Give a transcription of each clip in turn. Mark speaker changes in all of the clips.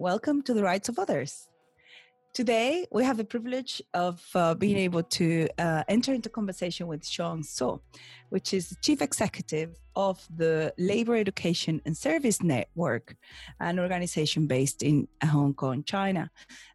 Speaker 1: Welcome to the Rights of Others. Today, we have the privilege of uh, being able to uh, enter into conversation with Sheung So, which is the Chief Executive of the Labor Education and Service Network, an organization based in Hong Kong, China.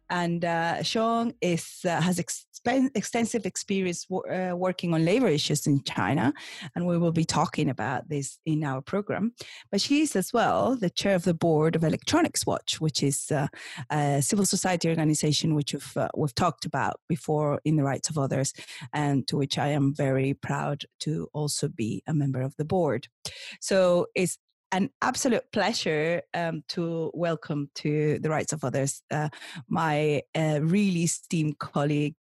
Speaker 1: And uh, Sheung is, uh, has expen- extensive experience uh, working on labor issues in China, and we will be talking about this in our program. But she is as well the chair of the board of Electronics Watch, which is uh, a civil society organization which we've, uh, we've talked about before in the rights of others, and to which I am very proud to also be a member of the board. So it's an absolute pleasure um, to welcome to the rights of others uh, my uh, really esteemed colleague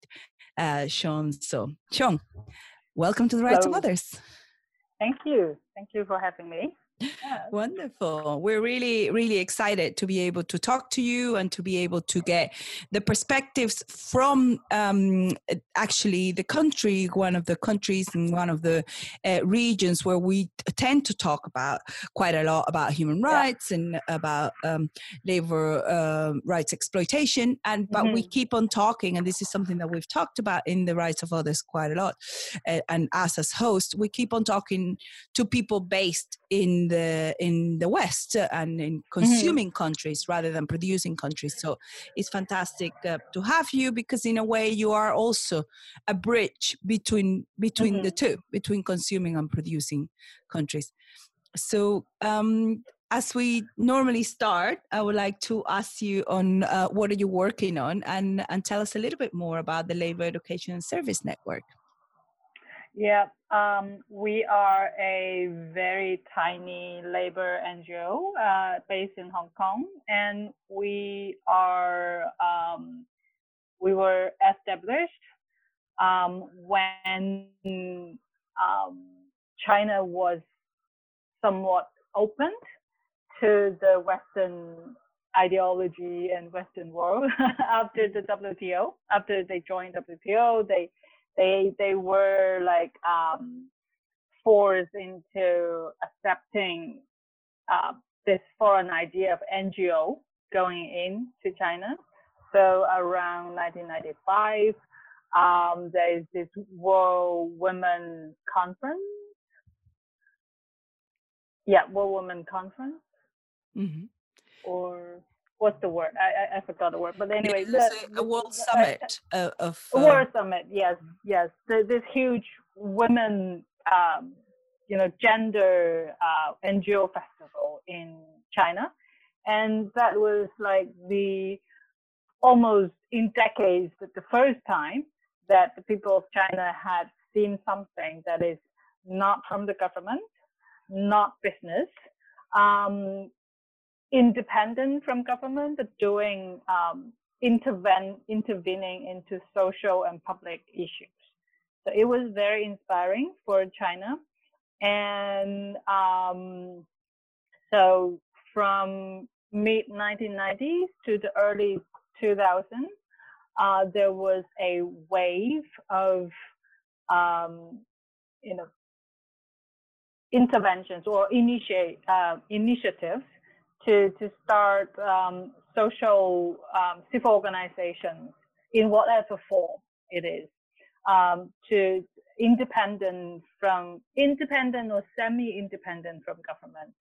Speaker 1: uh, Sheung. So Sheung, welcome to the rights of others.
Speaker 2: Thank you. Thank you for having me.
Speaker 1: Wonderful. We're really, really excited to be able to talk to you and to be able to get the perspectives from um, actually the country, one of the countries and one of the uh, regions where we tend to talk about quite a lot about human rights yeah. and about um, labor uh, rights exploitation. And but mm-hmm. we keep on talking, and this is something that we've talked about in the rights of others quite a lot. Uh, and us as hosts, we keep on talking to people based in the in the West and in mm-hmm. consuming mm-hmm. countries rather than producing countries. So it's fantastic uh, to have you because in a way you are also a bridge between between mm-hmm. the two, between consuming and producing countries. So um, as we normally start, I would like to ask you on uh, what are you working on and, and tell us a little bit more about the Labor Education and Service Network.
Speaker 2: Yeah, um, we are a very tiny labor NGO uh, based in Hong Kong, and we are um, we were established um, when um, China was somewhat opened to the Western ideology and Western world after the WTO. After they joined WTO, they they they were like um, forced into accepting uh, this foreign idea of NGO going in to China. So around 1995, um, there is this World Women Conference. Yeah, World Women Conference. Mm-hmm. Or what's the word? I, I, I forgot the word. But anyway,
Speaker 1: the, a world summit uh, of
Speaker 2: uh, world summit. Yes, yes. The, this huge women, um, you know, gender uh, NGO festival in China, and that was like the almost in decades the first time that the people of China had seen something that is not from the government, not business, um, independent from government, but doing um, interven- intervening into social and public issues. So it was very inspiring for China. And um, so from mid 1990s to the early 2000s, uh, there was a wave of um, you know interventions or initiate uh, initiatives to, to start um, social um, civil organizations in whatever form it is um, to independent from independent or semi-independent from government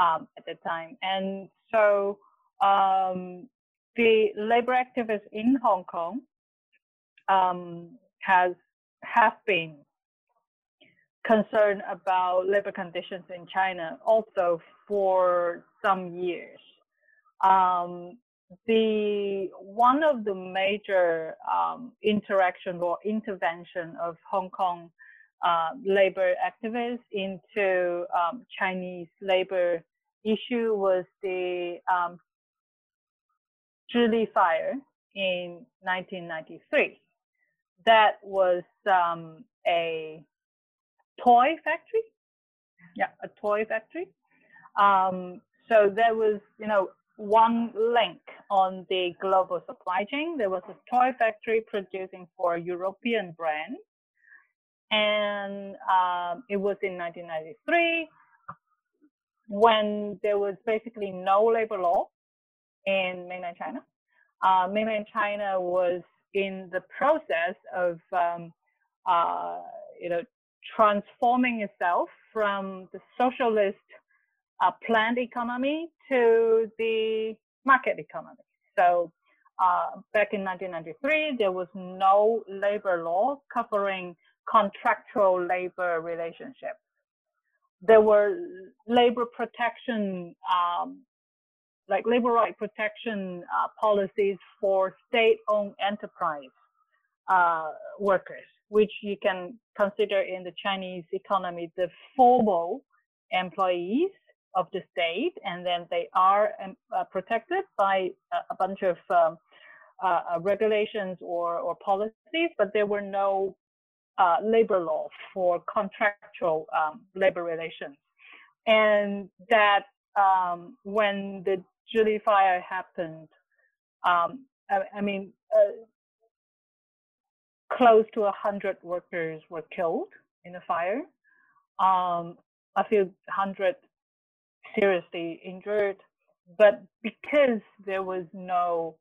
Speaker 2: um, at the time. And so um, the labor activists in Hong Kong um, has have been concerned about labor conditions in China also for some years. Um, the one of the major um, interaction or intervention of Hong Kong uh, labor activists into um, Chinese labor issue was the um, Zhili fire in 1993. That was um, a toy factory. Yeah, a toy factory. So there was, you know, one link on the global supply chain. There was a toy factory producing for a European brand. And um, it was in 1993 when there was basically no labor law in mainland China. Uh, mainland China was in the process of, um, uh, you know, transforming itself from the socialist uh, planned economy to the market economy. So uh, back in 1993, there was no labor law covering contractual labor relationships. There were labor protection, um, like labor right protection uh, policies for state-owned enterprise uh, workers, which you can consider in the Chinese economy the formal employees of the state, and then they are um, uh, protected by a, a bunch of um, uh, uh, regulations or, or policies, but there were no uh, labor law for contractual um, labor relations. And that um, when the Zhili fire happened, um, I, I, mean, uh, close to 100 workers were killed in the fire. Um, a few hundred seriously injured. But because there was no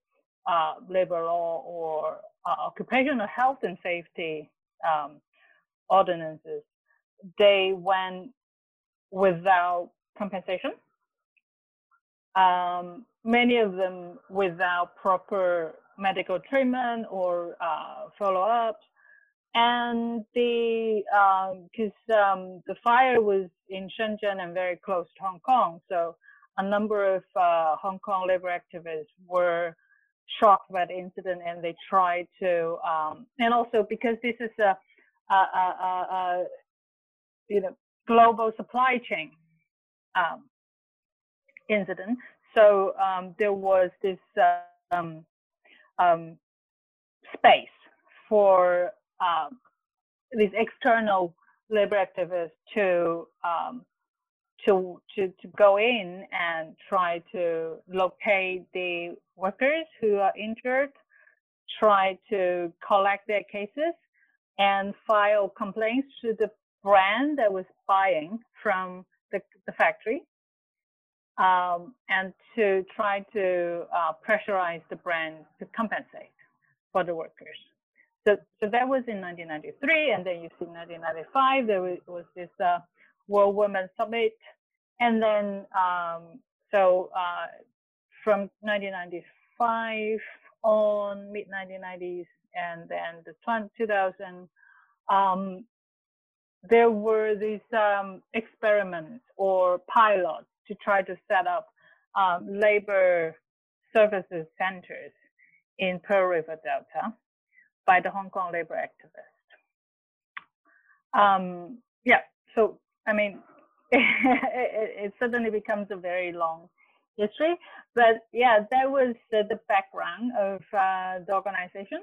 Speaker 2: uh, labor law or uh, occupational health and safety um, ordinances, they went without compensation. Um, many of them without proper medical treatment or uh, follow-ups and the because um, um, the fire was in Shenzhen and very close to Hong Kong, so a number of uh, Hong Kong labor activists were shocked by the incident, and they tried to, um, and also because this is a, a, a, a you know global supply chain um, incident, so um, there was this um, space for um, these external labor activists to um, to to to go in and try to locate the workers who are injured, try to collect their cases, and file complaints to the brand that was buying from the, the factory, um, and to try to uh, pressurize the brand to compensate for the workers. So, so that was in 1993, and then you see 1995 there was, this uh, World Women's Summit, and then um, so uh, from 1995 on mid 1990s, and then the 2000, um, there were these um, experiments or pilots to try to set up um, labor services centers in Pearl River Delta by the Hong Kong labor activists. Um, yeah, so I mean, it, it, suddenly becomes a very long history, but yeah, that was the, the background of uh, the organization.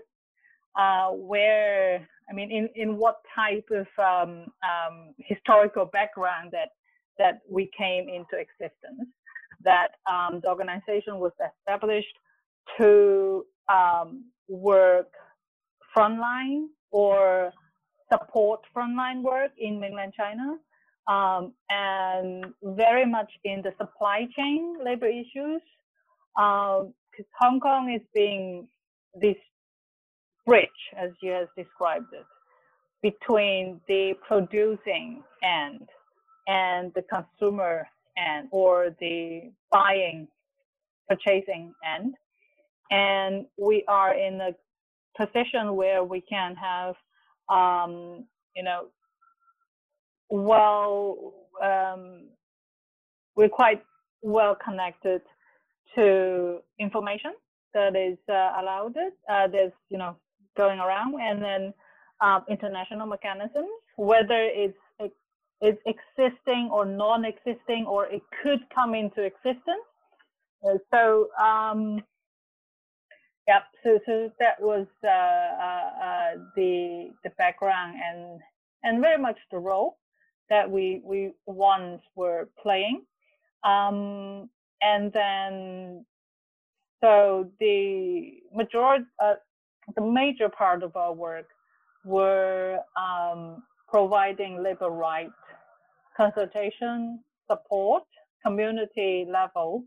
Speaker 2: Uh, where I mean, in, in what type of um, um, historical background that that we came into existence. That um, the organization was established to um, work frontline or support frontline work in mainland China, um, and very much in the supply chain labor issues. Because um, Hong Kong is being this bridge, as you have described it, between the producing end and the consumer end or the buying, purchasing end. And we are in a position where we can have, um, you know, well, um, we're quite well connected to information that is uh, allowed. Uh, there's, you know, going around, and then um, international mechanisms, whether it's it's existing or non-existing, or it could come into existence. Uh, so um, Yep. So, so that was uh, uh, uh, the the background and and very much the role that we we once were playing. Um, and then, so the majority, uh, the major part of our work were um, providing labor right consultation support, community level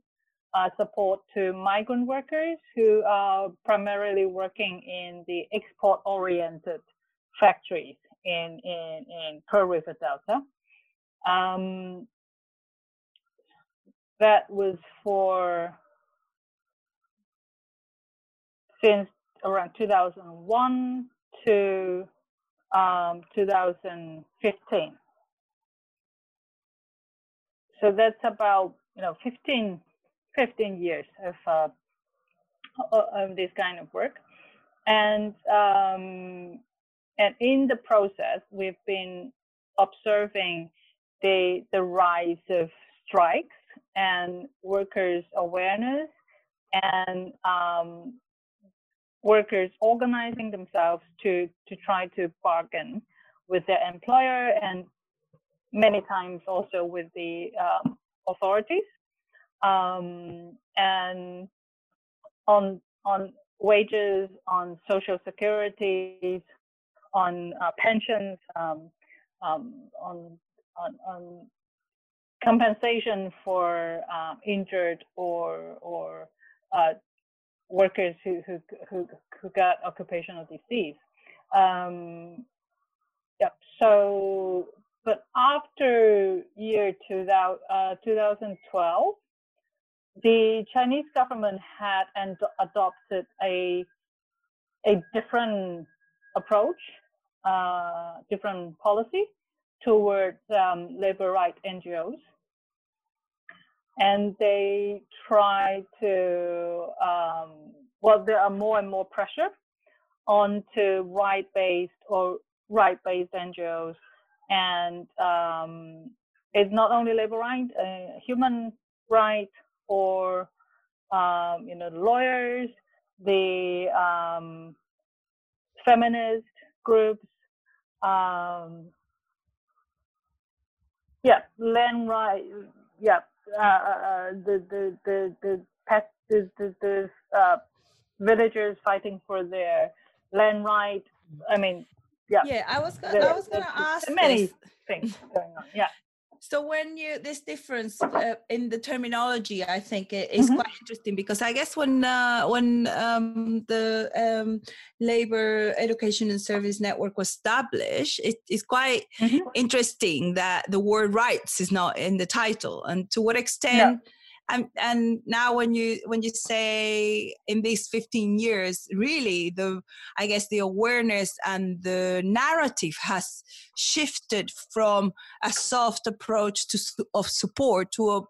Speaker 2: uh, support to migrant workers who are primarily working in the export-oriented factories in, in, in Pearl River Delta. Um, that was for since around 2001 to um, 2015. So that's about you know 15, 15 years of, uh, of this kind of work, and um, and in the process we've been observing the the rise of strikes and workers awareness and um, workers organizing themselves to to try to bargain with their employer and many times also with the um, authorities um, and on on wages on social security on uh, pensions um, um, on, on on compensation for uh, injured or or uh, workers who, who, who, who got occupational disease. Um, yep. So, but after year 2000, uh, 2012, the Chinese government had and adopted a a different approach, uh, different policy towards um, labor right NGOs and they try to um, well there are more and more pressure onto right-based or right-based NGOs and um, it's not only labor right, uh, human right or um, you know lawyers, the um, feminist groups, um, yeah, land right, yeah, uh, uh, uh, the the the the pet the the, the uh, villagers fighting for their land right. I mean, yeah.
Speaker 1: Yeah, I was gonna, the, I was going to ask
Speaker 2: many
Speaker 1: this.
Speaker 2: things going on. Yeah.
Speaker 1: So when you this difference uh, in the terminology, I think is mm-hmm. quite interesting because I guess when uh, when um, the um, labor education and service network was established, it is quite mm-hmm. interesting that the word rights is not in the title, and to what extent. No and and now when you when you say in these 15 years really the i guess the awareness and the narrative has shifted from a soft approach to of support to a,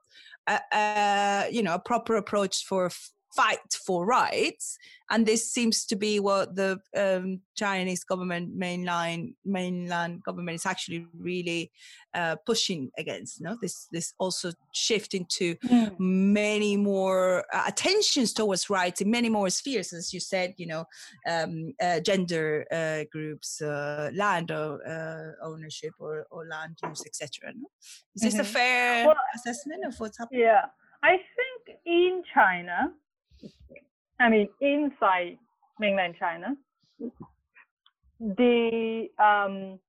Speaker 1: a, a you know a proper approach for fight for rights and this seems to be what the um, Chinese government mainline mainland government is actually really uh, pushing against. Know? this this also shift into mm. many more uh, attentions towards rights in many more spheres, as you said. You know, um, uh, gender uh, groups, uh, land uh, ownership or, or land use, etc. No? Is this mm-hmm. a fair well, assessment of what's happening?
Speaker 2: Yeah, I think in China I mean, inside mainland China, the um,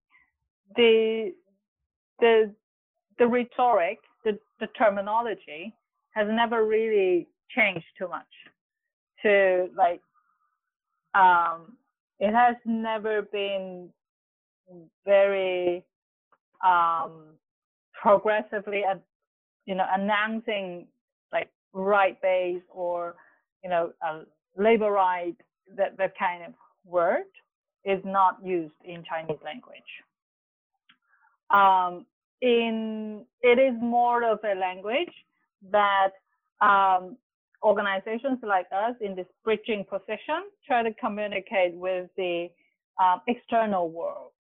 Speaker 2: the the the rhetoric, the, the terminology has never really changed too much. To like, um, it has never been very um, progressively, uh, you know, announcing like right base or you know, a labor right, that, that kind of word is not used in Chinese language. Um, in it is more of a language that um, organizations like us in this bridging position try to communicate with the um, external world.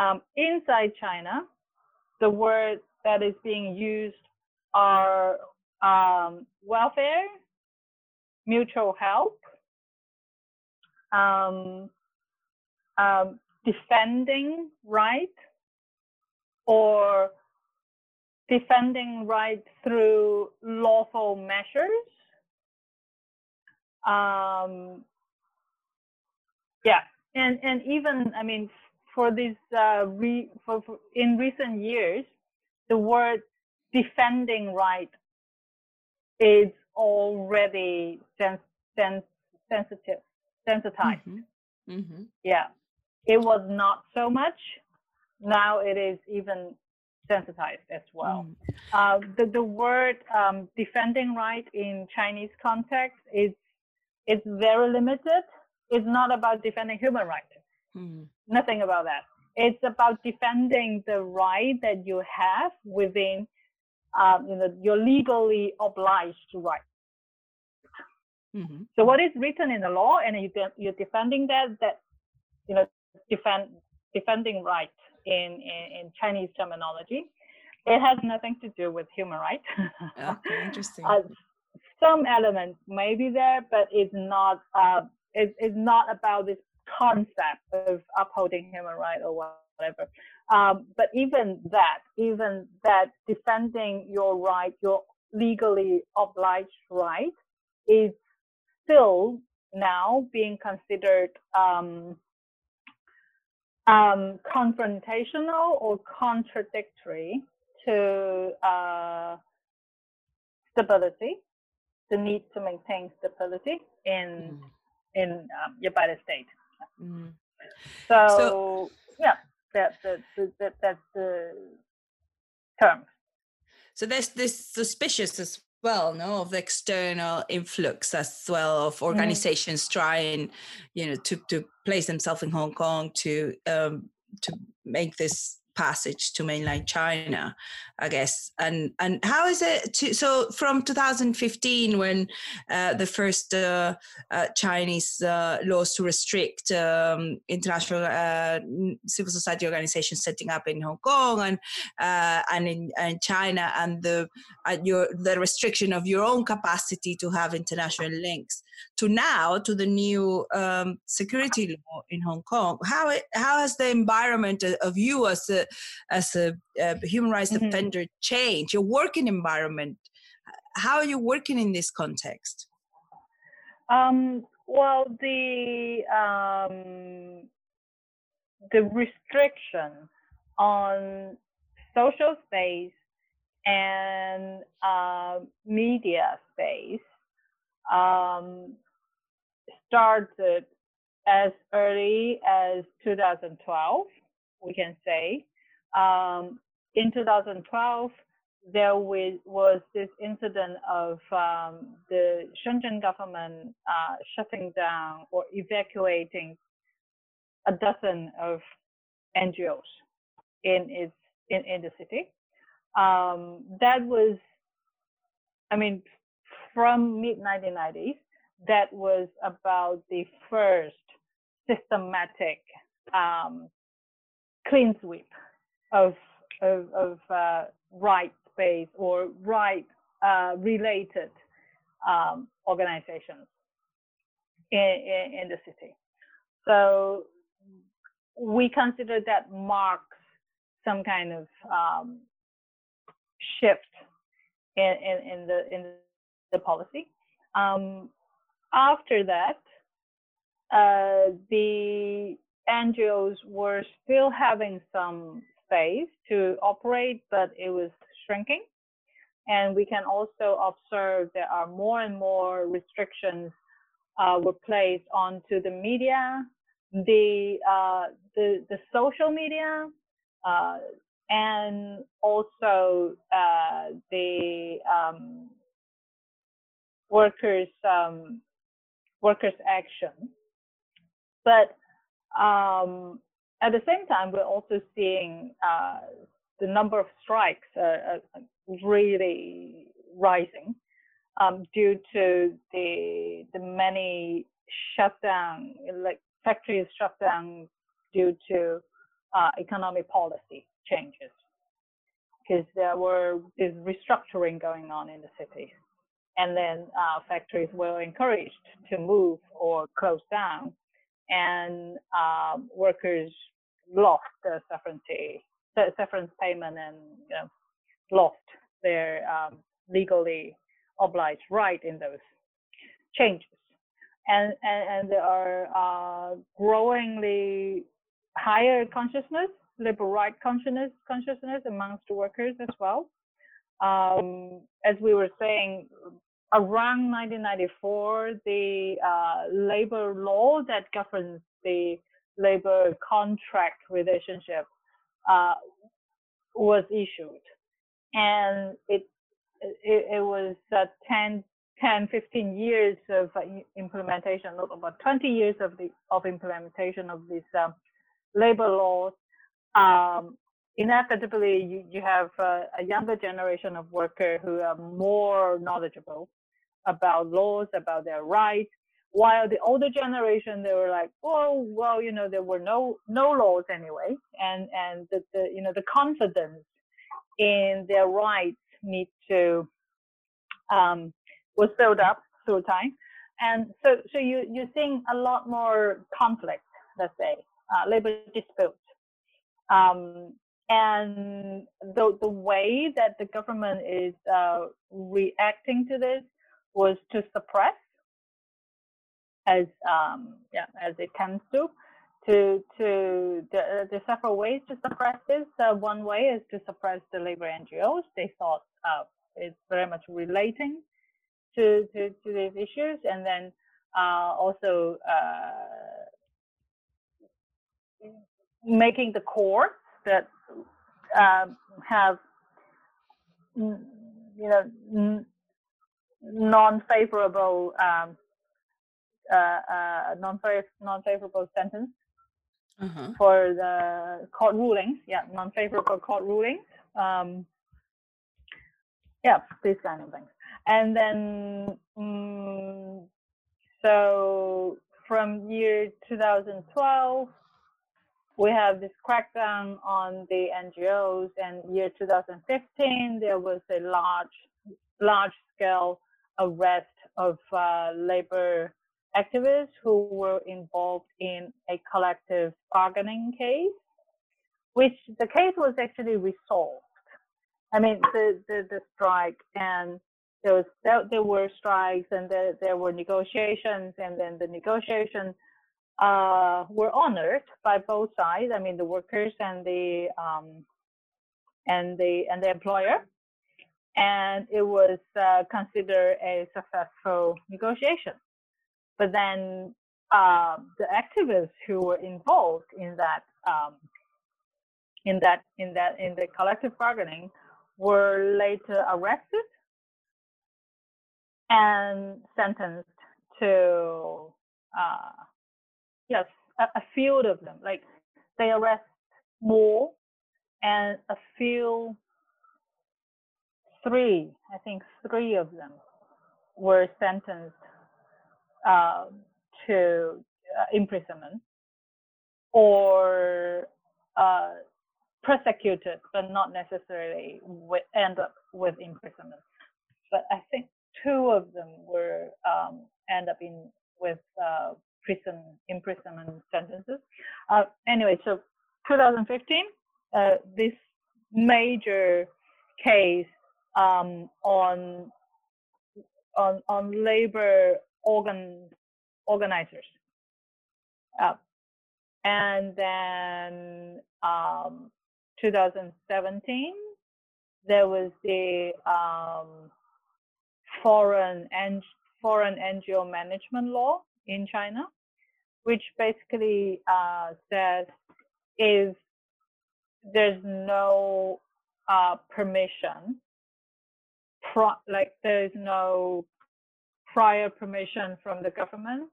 Speaker 2: Um, inside China, the words that is being used are um, welfare, mutual help, um, um, defending right, or defending right through lawful measures. Um, yeah, and and even I mean for this uh, re, for, for in recent years, the word defending right is already sens- sens- sensitive, sensitized. Mm-hmm. Mm-hmm. Yeah, it was not so much. Now it is even sensitized as well. Mm. Uh, the the word um, defending right in Chinese context is is very limited. It's not about defending human rights. Mm. Nothing about that. It's about defending the right that you have within, um, you know, you're legally obliged right. Mm-hmm. So what is written in the law, and you you're defending that that you know defend defending right in, in, in Chinese terminology. It has nothing to do with human rights.
Speaker 1: okay, interesting.
Speaker 2: uh, some elements may be there, but it's not. Uh, it, it's not about this concept of upholding human rights or whatever. Um, but even that, even that, defending your right, your legally obliged right, is still now being considered um, um, confrontational or contradictory to uh, stability, the need to maintain stability in mm. in um, United States. Mm. So, so, yeah, that, that, that, that's the term.
Speaker 1: So there's this suspicious as well, no, of the external influx as well of mm-hmm. organizations mm. trying, you know, to to place themselves in Hong Kong to um, to make this passage to mainland China, I guess. And and how is it to so from 2015 when uh, the first uh, uh, Chinese uh, laws to restrict um, international uh, civil society organizations setting up in Hong Kong and uh, and in and China and the your the restriction of your own capacity to have international links to now to the new um, security law in Hong Kong. How how has the environment of you as a as a, a human rights mm-hmm. defender changed? Your working environment. How are you working in this context?
Speaker 2: Um, well, the um, the restriction on social space and uh, media space um, started as early as 2012, we can say. Um, in 2012, there was this incident of um, the Shenzhen government uh, shutting down or evacuating a dozen of NGOs in its in, in the city. Um, that was, I mean, from mid 1990s that was about the first systematic um, clean sweep of of, of uh, right space or right uh, related um, organizations in, in, in, the city. So we consider that marks some kind of um, shift in, in, in the in the policy. Um, after that, uh, the NGOs were still having some space to operate, but it was shrinking. And we can also observe there are more and more restrictions uh, were placed onto the media, the uh, the, the social media, uh, and also uh, the um, workers um, workers action. But um, at the same time, we're also seeing uh, the number of strikes uh, really rising um, due to the the many shutdown, like factories shut down due to uh, economic policy changes, because there were restructuring going on in the cities and then uh, factories were encouraged to move or close down, and um, workers lost their severance, severance payment and you know, lost their um, legally obliged right in those changes. And, and, and there are uh, growingly higher consciousness, liberal right consciousness, consciousness amongst workers as well. Um, as we were saying, around 1994, the uh, labor law that governs the labor contract relationship uh, was issued, and it it, it was uh, 10, 10, 15 years of uh, implementation, about 20 years of the of implementation of these um, labor laws. Um, inevitably, you, you have uh, a younger generation of workers who are more knowledgeable about laws, about their rights, while the older generation they were like oh well you know there were no no laws anyway and and the, the you know the confidence in their rights need to um, was built up through time. And so so you you're seeing a lot more conflict let's say uh, labor disputes um, and the the way that the government is uh, reacting to this was to suppress as um, yeah as it tends to. To to the, the several ways to suppress this. Uh, one way is to suppress the labor NGOs. They thought uh, it's very much relating to, to, to these issues, and then uh, also uh, making the courts that um, have you know non-favorable um, uh, uh, non-favorable sentence uh-huh. for the court rulings. Yeah, non-favorable court rulings. Um, yeah, these kind of things. And then, um, so from year 2012, we have this crackdown on the NGOs, and year 2015 there was a large, large scale arrest of uh, labor activists who were involved in a collective bargaining case, which the case was actually resolved. I mean, the, the, the strike and there was there, there were strikes and there, there were negotiations and then the negotiations uh, were honored by both sides. I mean, the workers and the um, and the and the employer, and it was uh, considered a successful negotiation. But then uh, the activists who were involved in that um, in that in that in the collective bargaining were later arrested and sentenced to uh, yes a, a few of them like they arrest more and a few three i think three of them were sentenced uh, to uh, imprisonment or uh, prosecuted, but not necessarily end up with imprisonment. But I think two of them were um, end up in with uh, prison imprisonment sentences. Uh, anyway, so 2015, uh, this major case um, on on on labor organ organizers. Uh, and then um, 2017, there was the um, foreign and foreign NGO management law in China, which basically uh, says if there's no uh, permission, pro- like there's no prior permission from the government,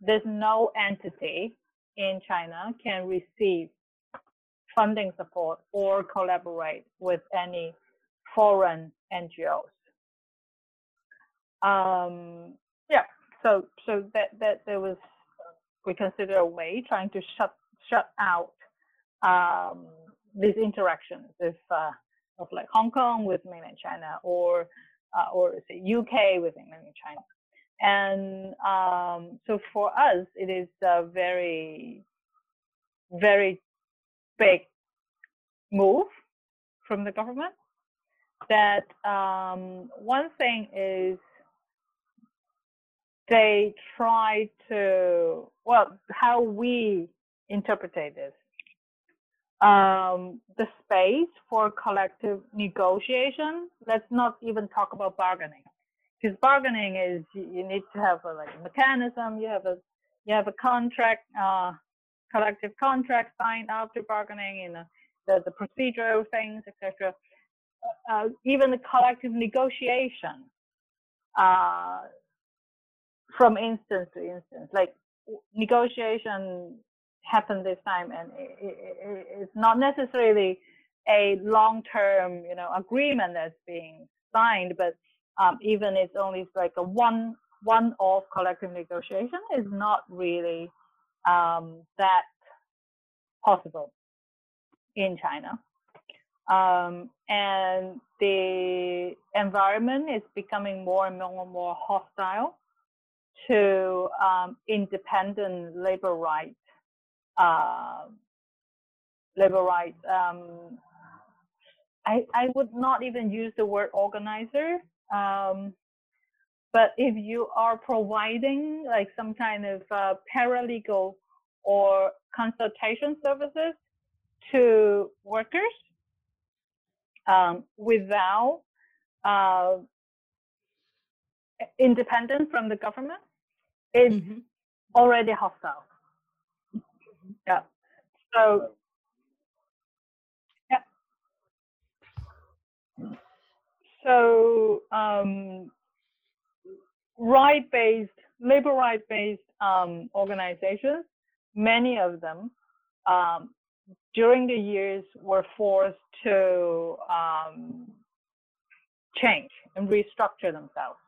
Speaker 2: there's no entity in China can receive funding support or collaborate with any foreign NGOs. Um, yeah, so so that that there was we consider a way trying to shut shut out um, these interactions with uh, of like Hong Kong with mainland China or uh, or say UK mainland China. And um, so for us, it is a very, very big move from the government. That um, one thing is they try to, well, how we interpret this um, the space for collective negotiation. Let's not even talk about bargaining, because bargaining is you need to have a like mechanism. You have a you have a contract, uh, collective contract signed after bargaining, you know, the the procedural things, etc. Uh, even the collective negotiation, uh, from instance to instance, like negotiation happened this time, and it, it, it's not necessarily a long-term, you know, agreement that's being signed, but um, even it's only like a one one-off collective negotiation is not really um, that possible in China. Um, and the environment is becoming more and more and more hostile to um, independent labor rights, uh, labor rights. Um, I, I would not even use the word organizer um, but if you are providing like some kind of uh, paralegal or consultation services to workers um, without uh, independence from the government, it's mm-hmm. already hostile. Yeah. So yeah. So um, right-based, labor right-based um, organizations, many of them um, during the years were forced to um, change and restructure themselves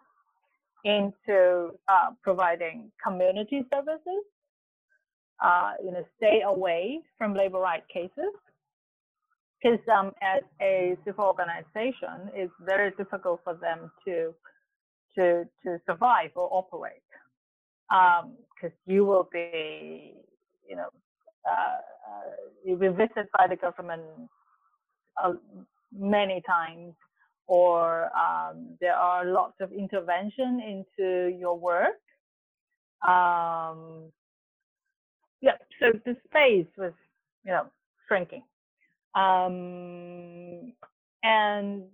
Speaker 2: into uh, providing community services, uh, you know, stay away from labor right cases, because um, as a civil organization, it's very difficult for them to to to survive or operate. Because um, you will be, you know, uh, uh, you'll be visited by the government uh, many times, or um, there are lots of intervention into your work. Um, yeah, so the space was, you know, shrinking. Um, and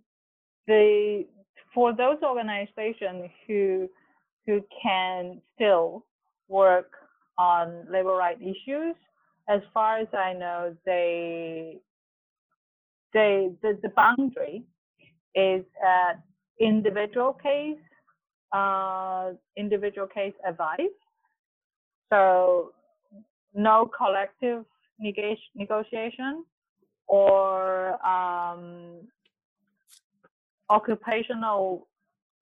Speaker 2: the for those organizations who who can still work on labor right issues, as far as I know, they they the, the boundary is at individual case uh, individual case advice. So no collective negotiation or um, occupational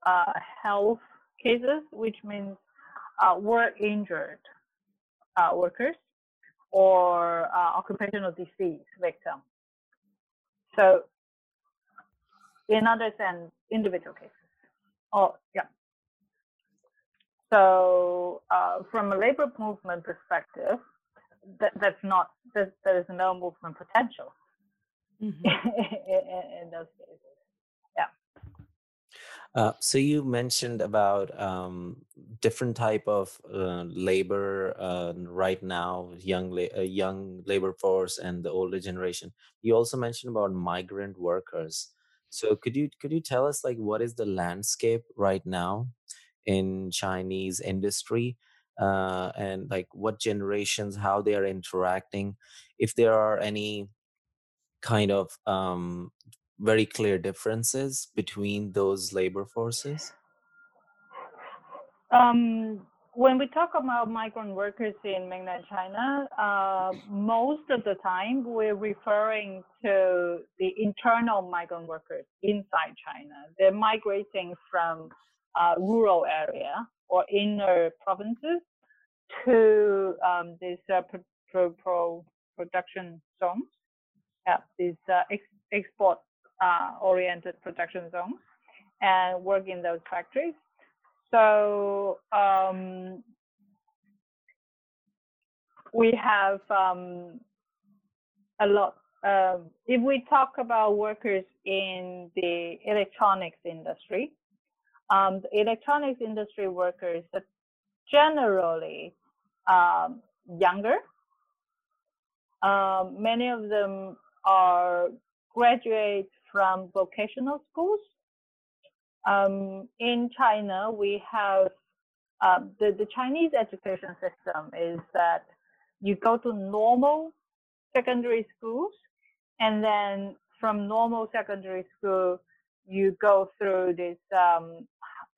Speaker 2: uh, health cases, which means uh, work injured uh, workers or uh, occupational disease victims. So, in other sense, individual cases. Oh, yeah. So, uh, from a labor movement perspective, that, that's not, that, there is no movement potential mm-hmm. in, in, those cases. Yeah.
Speaker 3: Uh, so you mentioned about um, different type of uh, labor uh, right now, young la- uh, young labor force and the older generation. You also mentioned about migrant workers. So could you could you tell us like what is the landscape right now in Chinese industry uh, and like what generations, how they are interacting, if there are any kind of um, very clear differences between those labor forces?
Speaker 2: Um, when we talk about migrant workers in mainland China, uh, most of the time we're referring to the internal migrant workers inside China. They're migrating from uh, rural area or inner provinces to um, these uh, pro- pro- pro- production zones yeah, these uh, ex- export uh, production zones and work in those factories. So um, we have um, a lot. If we talk about workers in the electronics industry, um, the electronics industry workers are generally um, younger. Um, many of them are graduates from vocational schools Um, in China, we have uh, the the Chinese education system is that you go to normal secondary schools, and then from normal secondary school, you go through this um,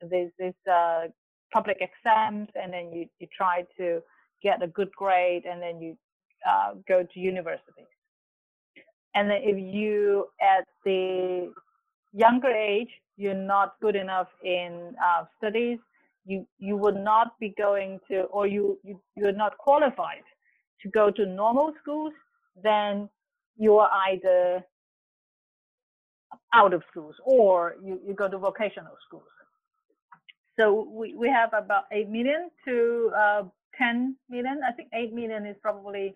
Speaker 2: this this uh, public exams, and then you you try to get a good grade, and then you uh, go to university. And then if you at the younger age you're not good enough in uh, studies, you you would not be going to, or you, you you're not qualified to go to normal schools, then you are either out of schools or you, you go to vocational schools. So we, we have about 8 million to uh, 10 million. I think 8 million is probably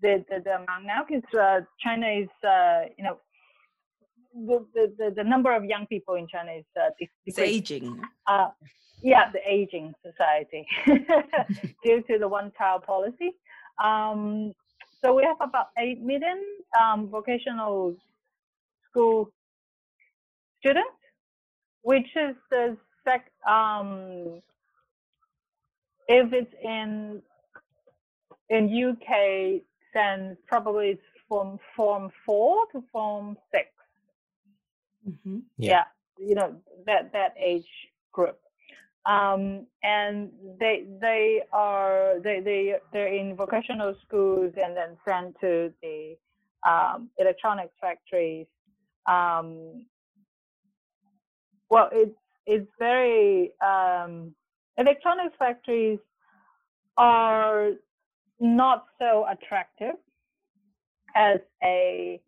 Speaker 2: the, the, the amount now because uh, China is, uh, you know, the, the, the, number of young people in China is uh,
Speaker 1: it's aging.
Speaker 2: Uh, yeah, the aging society due to the one-child policy. Um, so we have about eight million um, vocational school students, which is the sec. Um, if it's in in UK, then probably it's from form four to form six. Mm-hmm. Yeah. yeah. you know that that age group, um, and they they are they they they're in vocational schools and then sent to the um, electronics factories. Um, well, it's it's very um, electronics factories are not so attractive as a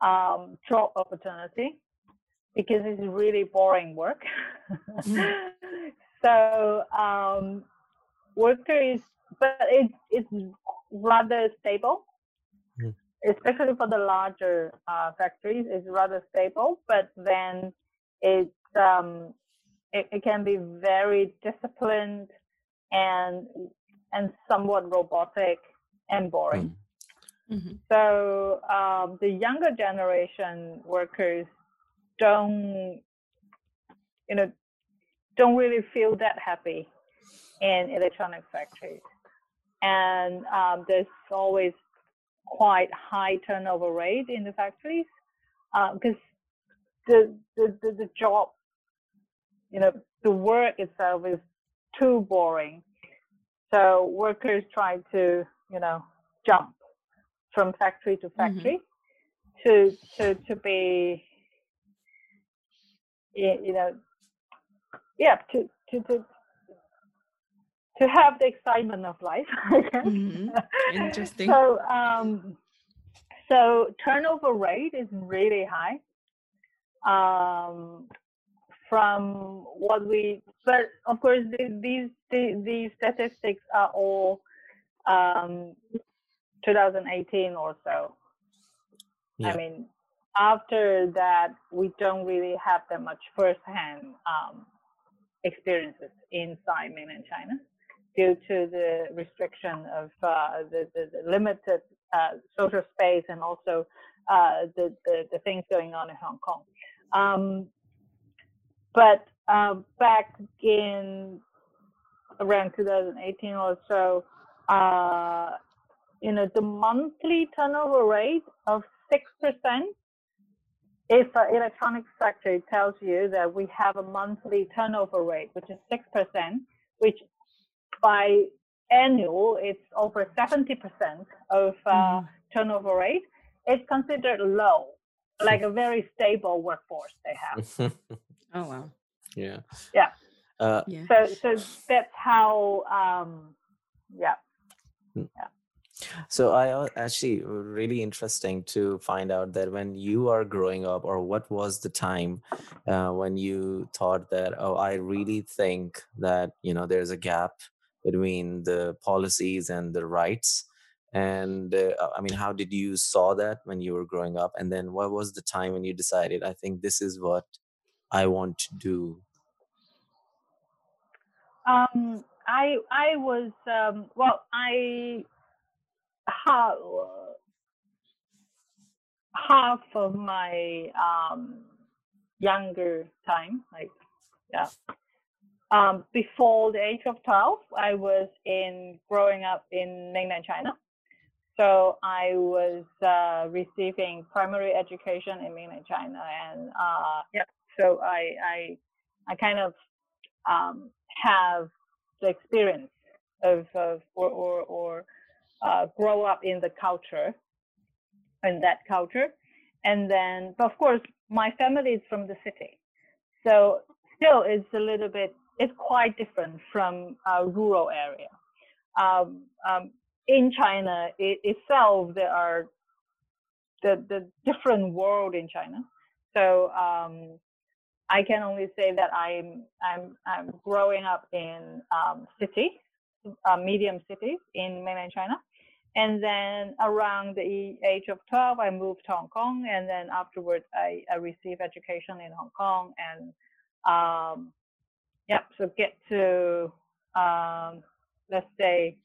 Speaker 2: um, job opportunity because it's really boring work. mm. so um, workers, but it's it's rather stable, mm. especially for the larger uh, factories. It's rather stable, but then it's um, it, it can be very disciplined and and somewhat robotic and boring. Mm. Mm-hmm. So um, the younger generation workers don't you know don't really feel that happy in electronic factories and um, there's always quite high turnover rate in the factories because uh, the, the, the the job you know the work itself is too boring so workers try to you know jump from factory to mm-hmm. factory mm-hmm. to to to be you know, yeah, to to to to have the excitement of life.
Speaker 1: mm-hmm. Interesting.
Speaker 2: so um, so turnover rate is really high. Um, from what we, but of course these these, these statistics are all um, 2018 or so. Yeah. I mean, after that, we don't really have that much firsthand um, experiences inside mainland China due to the restriction of uh, the, the, the, limited uh, social space and also uh, the, the, the, things going on in Hong Kong. Um, but uh, back in around 2018 or so, uh, you know, the monthly turnover rate of 6% if an electronics factory tells you that we have a monthly turnover rate, which is 6%, which by annual it's over 70% of uh, mm. turnover rate, it's considered low, like a very stable workforce they have.
Speaker 1: oh, wow.
Speaker 3: Yeah.
Speaker 2: Yeah. Uh, yeah. So, so that's how, um, yeah. Hmm. Yeah.
Speaker 3: So I uh, actually really interesting to find out that when you are growing up, or what was the time uh, when you thought that, oh, I really think that you know there's a gap between the policies and the rights, and uh, I mean, how did you saw that when you were growing up, and then what was the time when you decided, I think this is what I want to do?
Speaker 2: Um, I I was um, well, I half half of my um, younger time, like Yeah. Um, before the age of 12, I was in growing up in mainland China. So I was uh, receiving primary education in mainland China, and uh, yeah, so I I I kind of um, have the experience of, of or or, or uh, grow up in the culture, in that culture, and then of course my family is from the city, so still it's a little bit it's quite different from a rural area. Um, um, in China it, itself, there are the the different world in China. So um, I can only say that I'm I'm I'm growing up in um, city, uh, medium cities in mainland China, and then around the age of 12, I moved to Hong Kong, and then afterwards I, I received education in Hong Kong, and um, yep, so get to um, let's say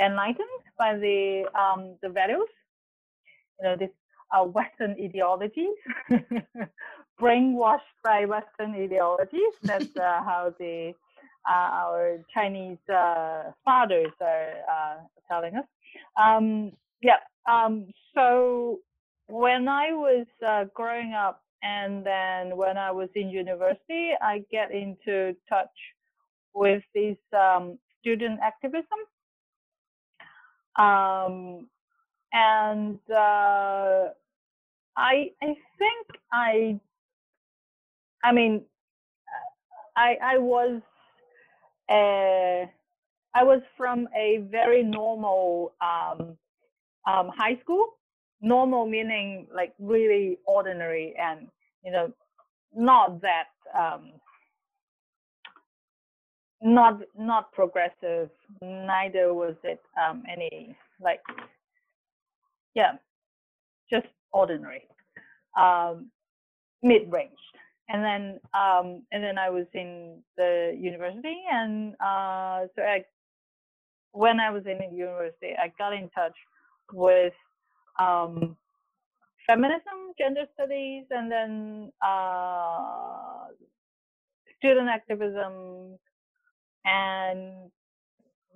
Speaker 2: enlightened by the um, the values, you know, this uh, Western ideologies brainwashed by Western ideologies. That's uh, how the uh, our Chinese uh, fathers are uh, telling us. Um, yeah. Um, so when I was uh, growing up, and then when I was in university, I get into touch with this um, student activism. Um, and uh, I I think I I mean, I I was uh, I was from a very normal um, um, high school. Normal meaning like really ordinary and you know not that um, not not progressive. Neither was it um, any like yeah, just ordinary, um, mid range and then um, and then I was in the university, and uh, so I, when I was in university, I got in touch with um, feminism, gender studies, and then uh, student activism, and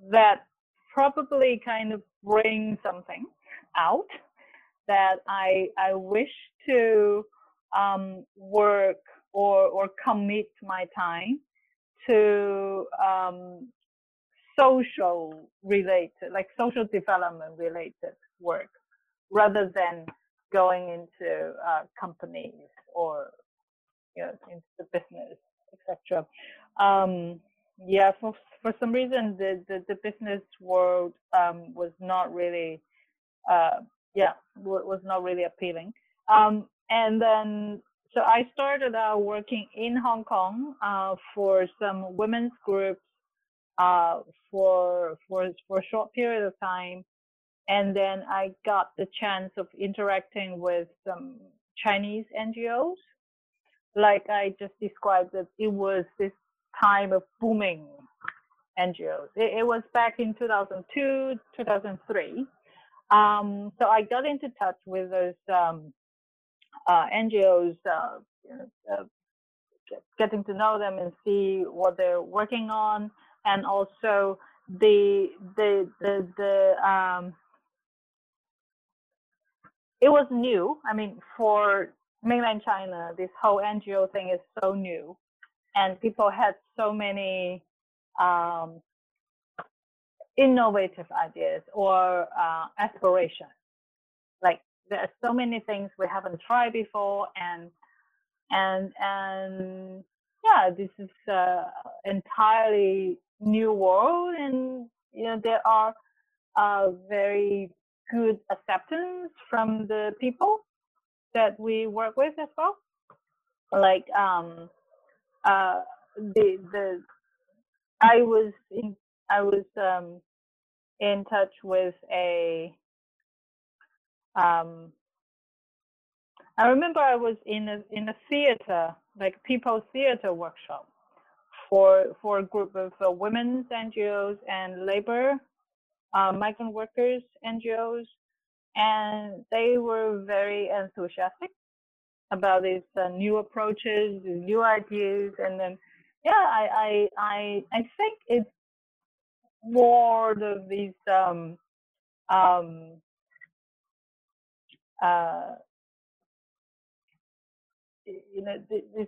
Speaker 2: that probably kind of brings something out that I I wish to um, work or or commit my time to um, social related, like social development related work, rather than going into uh, companies or you know into the business, etc. Um, yeah, for for some reason the the, the business world um, was not really, uh, yeah, was not really appealing. Um, and then so I started out working in Hong Kong uh, for some women's groups uh, for for for a short period of time, and then I got the chance of interacting with some Chinese NGOs. Like I just described, that it was this time of booming NGOs. It, it was back in 2002, 2003. Um, so I got into touch with those um, uh, NGOs, uh, uh, getting to know them and see what they're working on, and also the the the the um, it was new. I mean, for mainland China, this whole NGO thing is so new, and people had so many um, innovative ideas or uh, aspirations. Like there are so many things we haven't tried before and and and yeah this is uh, entirely new world and you know there are uh, very good acceptance from the people that we work with as well. Like um uh the the i was in i was um in touch with a um, I remember I was in a in a theater, like people theater workshop, for for a group of uh, women's NGOs and labor uh, migrant workers NGOs, and they were very enthusiastic about these uh, new approaches, new ideas, and then yeah, I, I, I, I think it's more of these, um, um, uh, you know, this,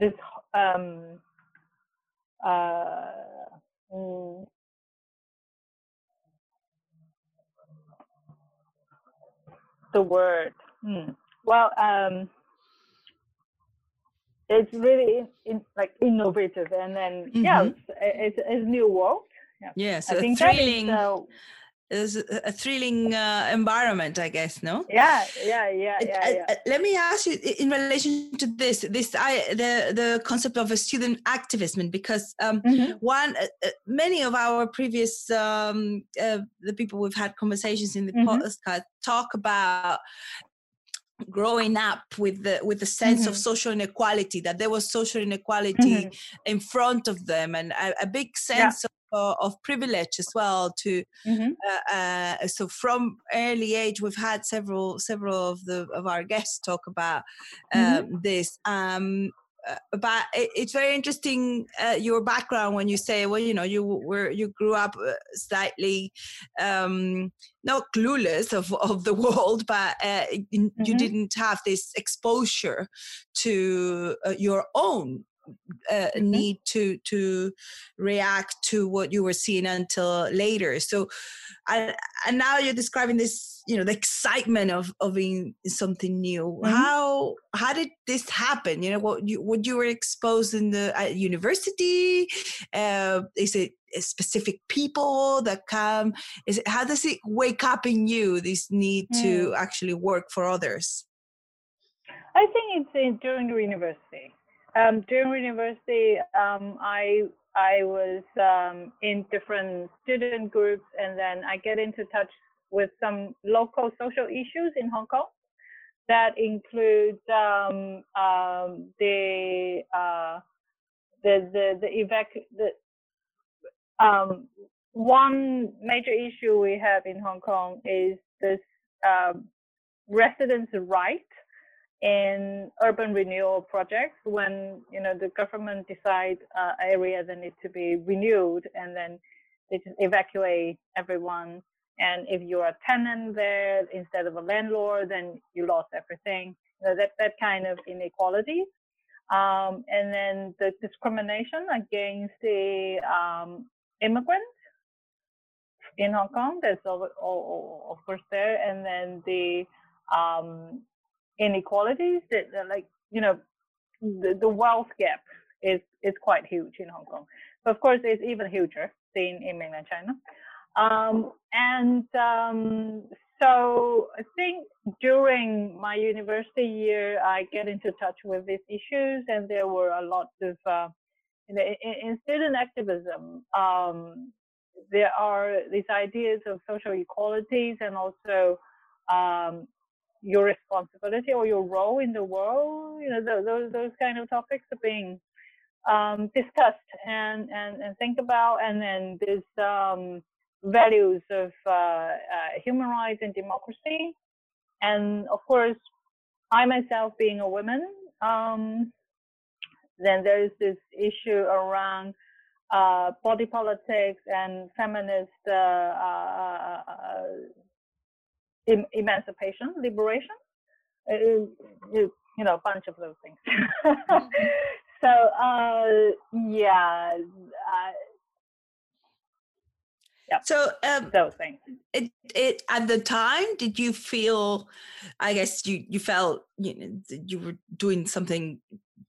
Speaker 2: this, um, uh, mm, the word. Hmm. Well, um, it's really in, in, like innovative, and then mm-hmm. yeah, it's, it's, it's new world.
Speaker 1: Yeah. Yes, I think thrilling. That is, uh, is a thrilling uh, environment i guess no
Speaker 2: yeah yeah yeah, yeah, yeah. Uh,
Speaker 1: let me ask you in relation to this this i the the concept of a student activism because um, mm-hmm. one uh, uh, many of our previous um, uh, the people we've had conversations in the mm-hmm. podcast talk about growing up with the with the sense mm-hmm. of social inequality that there was social inequality mm-hmm. in front of them and a, a big sense yeah of privilege as well to mm-hmm. uh, uh, so from early age we've had several several of the of our guests talk about mm-hmm. um, mm-hmm. this um, uh, but it, it's very interesting uh, your background when you say well you know you were you grew up uh, slightly um, not clueless of, of the world but uh, mm-hmm. you didn't have this exposure to uh, your own uh, mm-hmm. need to to react to what you were seeing until later so I, and now you're describing this you know the excitement of of being something new mm-hmm. how how did this happen you know what you what you were exposed in the at university uh, is it specific people that come is it how does it wake up in you this need mm. to actually work for others
Speaker 2: i think it's in, during the university um, during university, um, I I was um, in different student groups, and then I get into touch with some local social issues in Hong Kong. That includes um, um, the, uh, the the the evac the um, one major issue we have in Hong Kong is this residents' right in urban renewal projects when you know the government decide uh, area that needs to be renewed and then they just evacuate everyone. And if you're a tenant there instead of a landlord then you lost everything. You know, that that kind of inequality. Um, and then the discrimination against the um, immigrants in Hong Kong that's of, of course there. And then the um, inequalities that, like you know the, the wealth gap is is quite huge in Hong Kong. But of course, it's even huger than in mainland China. Um, and um, so I think during my university year, I get into touch with these issues, and there were a lot of uh, in, in, student activism. Um, there are these ideas of social equalities and also um, your responsibility or your role in the world. You know, those those kind of topics are being um, discussed and, and and think about, and then there's um, values of uh, uh, human rights and democracy, and of course, I myself being a woman. Um, then there is this issue around uh, body politics and feminist uh, uh, uh em- emancipation, liberation, uh, you, know, a bunch of those things. Mm-hmm. so uh, yeah. Uh,
Speaker 1: Yep. So um,
Speaker 2: those things.
Speaker 1: It, it at the time, did you feel? I guess you you felt you know you were doing something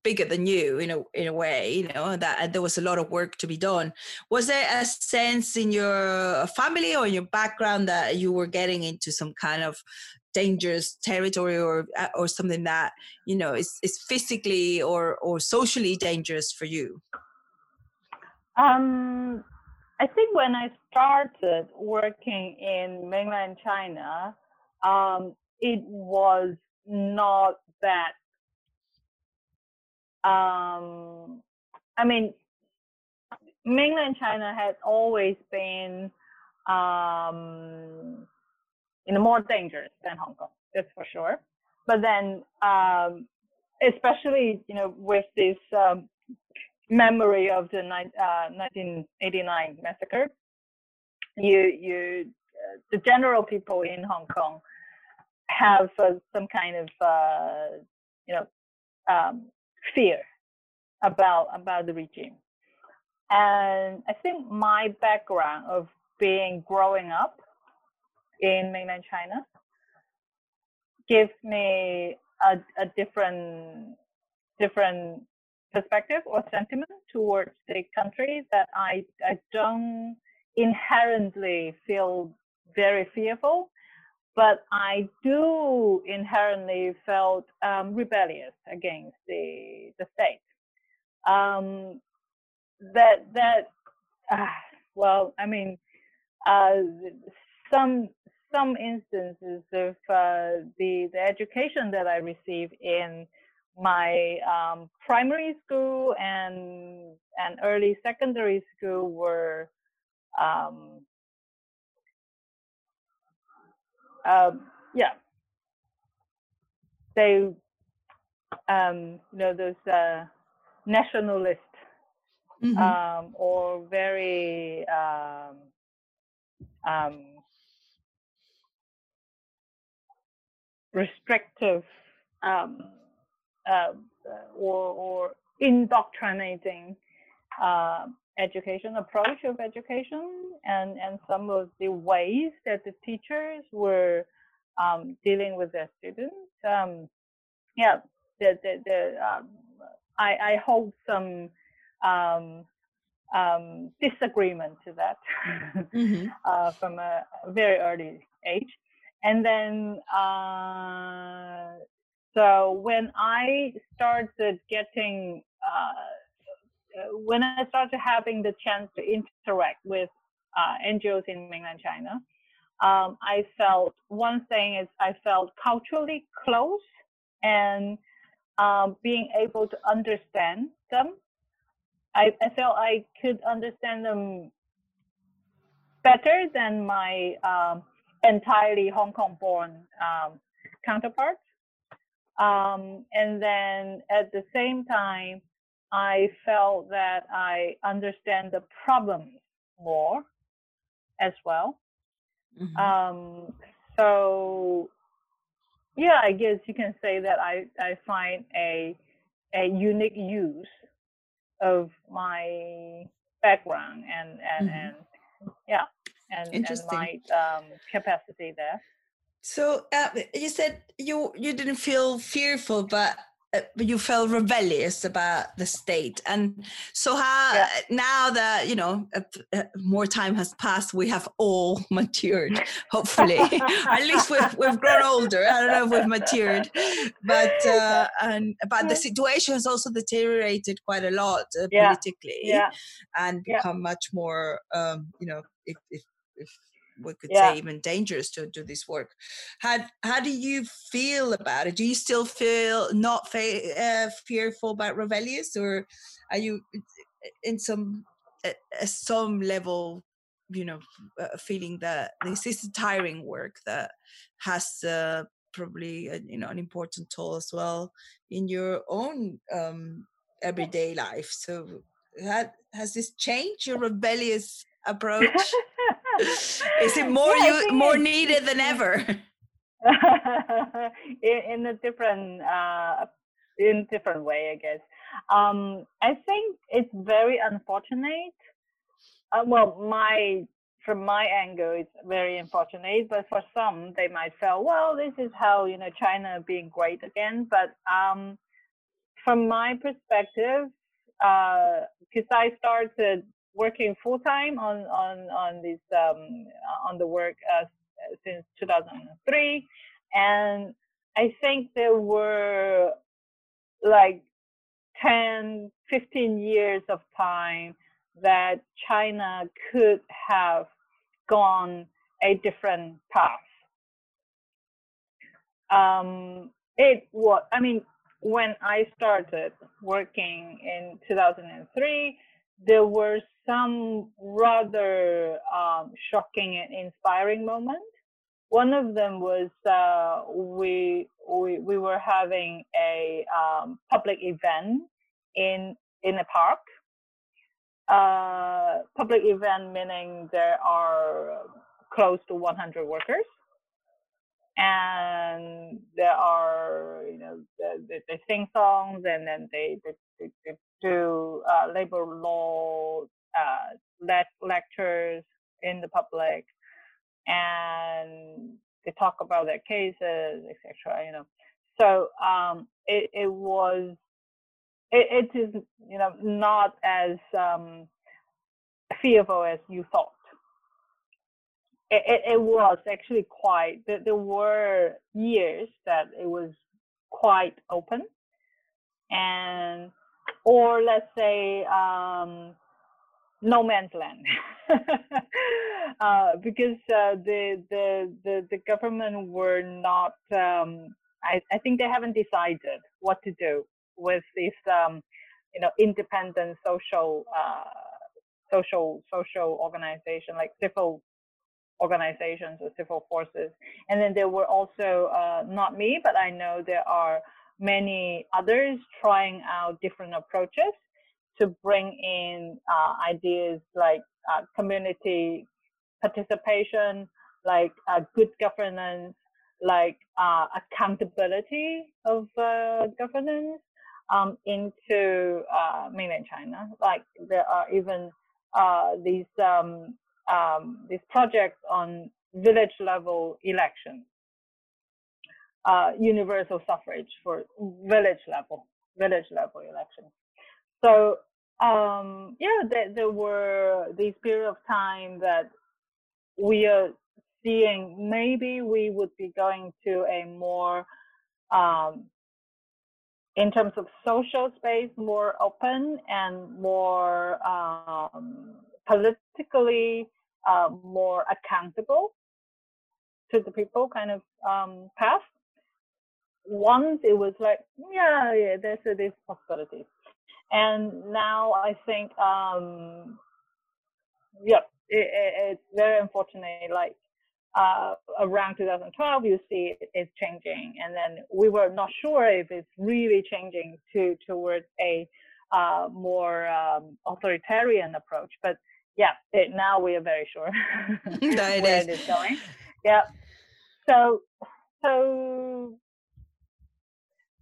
Speaker 1: bigger than you in a in a way you know that there was a lot of work to be done. Was there a sense in your family or in your background that you were getting into some kind of dangerous territory or uh, or something that you know is is physically or or socially dangerous for you?
Speaker 2: Um i think when i started working in mainland china um it was not that um, I mean, mainland China has always been um, you more dangerous than Hong Kong, that's for sure. But then um, especially you know with this um, memory of the uh, 1989 massacre, you you uh, the general people in Hong Kong have uh, some kind of uh, you know um, fear about about the regime, and I think my background of being growing up in mainland China gives me a, a different different perspective or sentiment towards the country that I I don't inherently feel very fearful, but I do inherently felt um, rebellious against the the state. Um, that that uh, well, I mean, uh, some some instances of uh, the the education that I received in my um, primary school and and early secondary school were um, uh, yeah they um, you know those uh, nationalist mm-hmm. um, or very um, um, restrictive um, uh, or, or indoctrinating uh, education approach of education and, and some of the ways that the teachers were um, dealing with their students. Um, yeah, the, the, the, um, I, I hold some um, um, disagreement to that mm-hmm. uh, from a very early age. And then, uh, so when I started getting, uh, when I started having the chance to interact with uh, NGOs in mainland China, um, I felt one thing is I felt culturally close and um, being able to understand them. I, I felt I could understand them better than my um, entirely Hong Kong born um, counterparts. Um, and then at the same time, I felt that I understand the problems more as well. Mm-hmm. Um, so, yeah, I guess you can say that I, I find a, a unique use of my background and, and, mm-hmm. and yeah and, and my um, capacity there.
Speaker 1: So uh, you said you you didn't feel fearful, but you felt rebellious about the state and so how yeah. now that you know uh, uh, more time has passed we have all matured hopefully at least we've, we've grown older i don't know if we've matured but uh, and but the situation has also deteriorated quite a lot uh, yeah. politically
Speaker 2: yeah.
Speaker 1: and become much more um, you know if, if if we could yeah. say even dangerous to do this work. How how do you feel about it? Do you still feel not fa- uh, fearful about rebellious, or are you in some uh, some level, you know, uh, feeling that this is tiring work that has uh, probably a, you know an important toll as well in your own um, everyday life? So. has this changed your rebellious approach? Is it more yeah, you more needed than ever?
Speaker 2: in, in, a different uh, in different way, I guess. Um, I think it's very unfortunate. Uh, well, my from my angle, it's very unfortunate. But for some, they might feel, well, this is how you know China being great again. But um, from my perspective, because uh, I started working full time on on on this um, on the work uh, since 2003, and I think there were like 10, 15 years of time that China could have gone a different path. Um, it was, I mean, when I started working in 2003, there were some rather um, shocking and inspiring moments one of them was uh, we, we we were having a um, public event in in a park. Uh, public event meaning there are close to 100 workers and there are you know they, they sing songs and then they they, they, do uh, labor law uh, lectures in the public and they talk about their cases etc you know. So um, it, it was it, it is you know not as um, fearful as you thought. It, it, it was actually quite there, there were years that it was quite open and or let's say um, no man's land uh, because uh, the, the the the government were not um, I, I think they haven't decided what to do with this um, you know independent social uh, social social organization like civil organizations or civil forces. And then there were also, uh, not me, but I know there are many others trying out different approaches to bring in uh, ideas like uh, community participation, like uh, good governance, like uh, accountability of uh, governance um, into mainland China. Like there are even these um, um, these projects on village level elections, uh, universal suffrage for village level, village level elections. So um, yeah, there, there were these period of time that we are seeing maybe we would be going to a more um, in terms of social space more open and more um, politically uh, more accountable to the people kind of um, path. Once it was like, yeah, yeah, there's a, this possibility. And now I think, um, yeah, it, it, it's very unfortunate. Like uh, around 2012, you see it's changing, and then we were not sure if it's really changing to towards a uh, more um, authoritarian approach. But yeah, it, now we are very sure where it is going. Yeah. So, so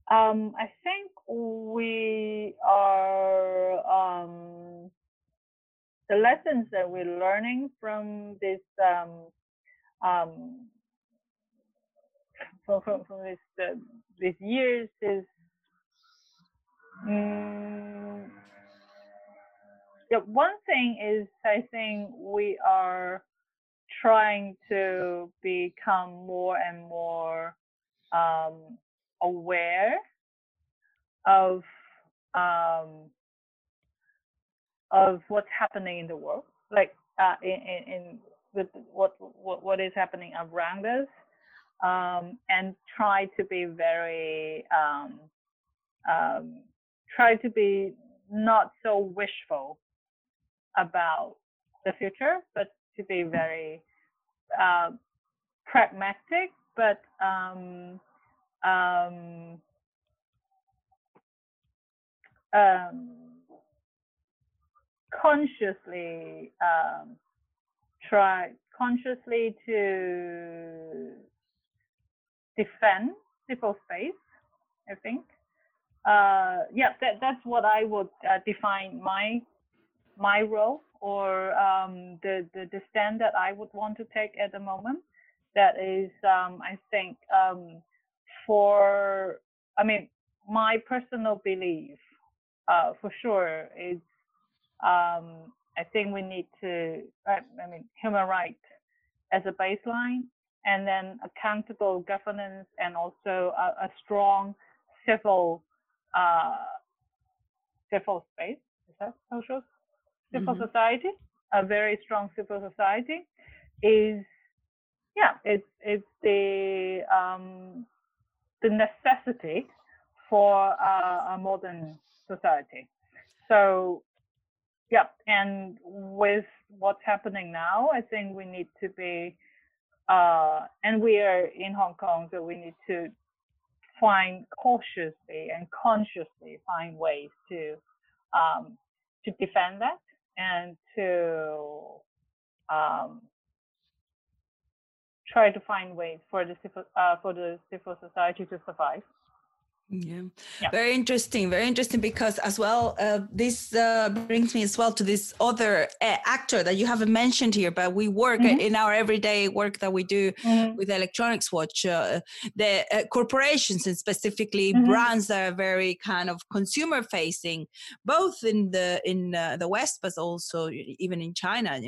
Speaker 2: um, I think we are um, the lessons that we're learning from this um, um, from, from, from this uh, these years is um, yeah, one thing is I think we are trying to become more and more um, aware of um, of what's happening in the world, like uh, in, in, in with what, what what is happening around us, um, and try to be very um, um, try to be not so wishful about the future, but to be very uh, pragmatic, but um, um, um, consciously um, try consciously to defend civil space. I think. Uh, yeah, that, that's what I would uh, define my my role or um, the, the, the stand that I would want to take at the moment. That is, um, I think, um, for I mean, my personal belief, uh, for sure, is um, I think we need to, I, I mean, human rights as a baseline, and then accountable governance, and also a, a strong civil uh, civil space. Is that social civil mm-hmm. society, a very strong civil society, is yeah, it's it's the um, the necessity for uh, a modern society. So yeah, and with what's happening now, I think we need to be uh, and we are in Hong Kong, so we need to find cautiously and consciously find ways to um, to defend that and to um, try to find ways for the civil uh, for the civil society to survive.
Speaker 1: Yeah. yeah. very interesting. Very interesting because as well, uh, this uh, brings me as well to this other uh, actor that you haven't mentioned here, but we work mm-hmm. in our everyday work that we do mm-hmm. with Electronics Watch. Uh, the uh, corporations and specifically mm-hmm. brands that are very kind of consumer facing, both in the in uh, the West, but also even in China.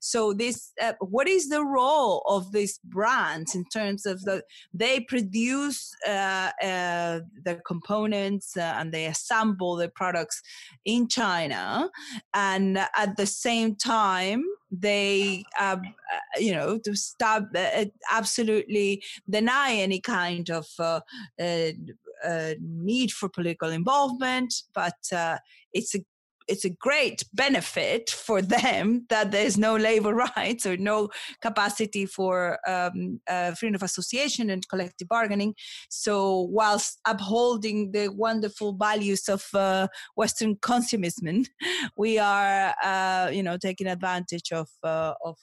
Speaker 1: So this, what is the role of these brands in terms of the they produce the the components uh, and they assemble the products in China. And at the same time, they, um, uh, you know, to stop uh, absolutely deny any kind of uh, uh, need for political involvement, but uh, it's a it's a great benefit for them that there's no labor rights or no capacity for um, uh, freedom of association and collective bargaining. So, whilst upholding the wonderful values of uh, Western consumerism, we are, uh, you know, taking advantage of uh, of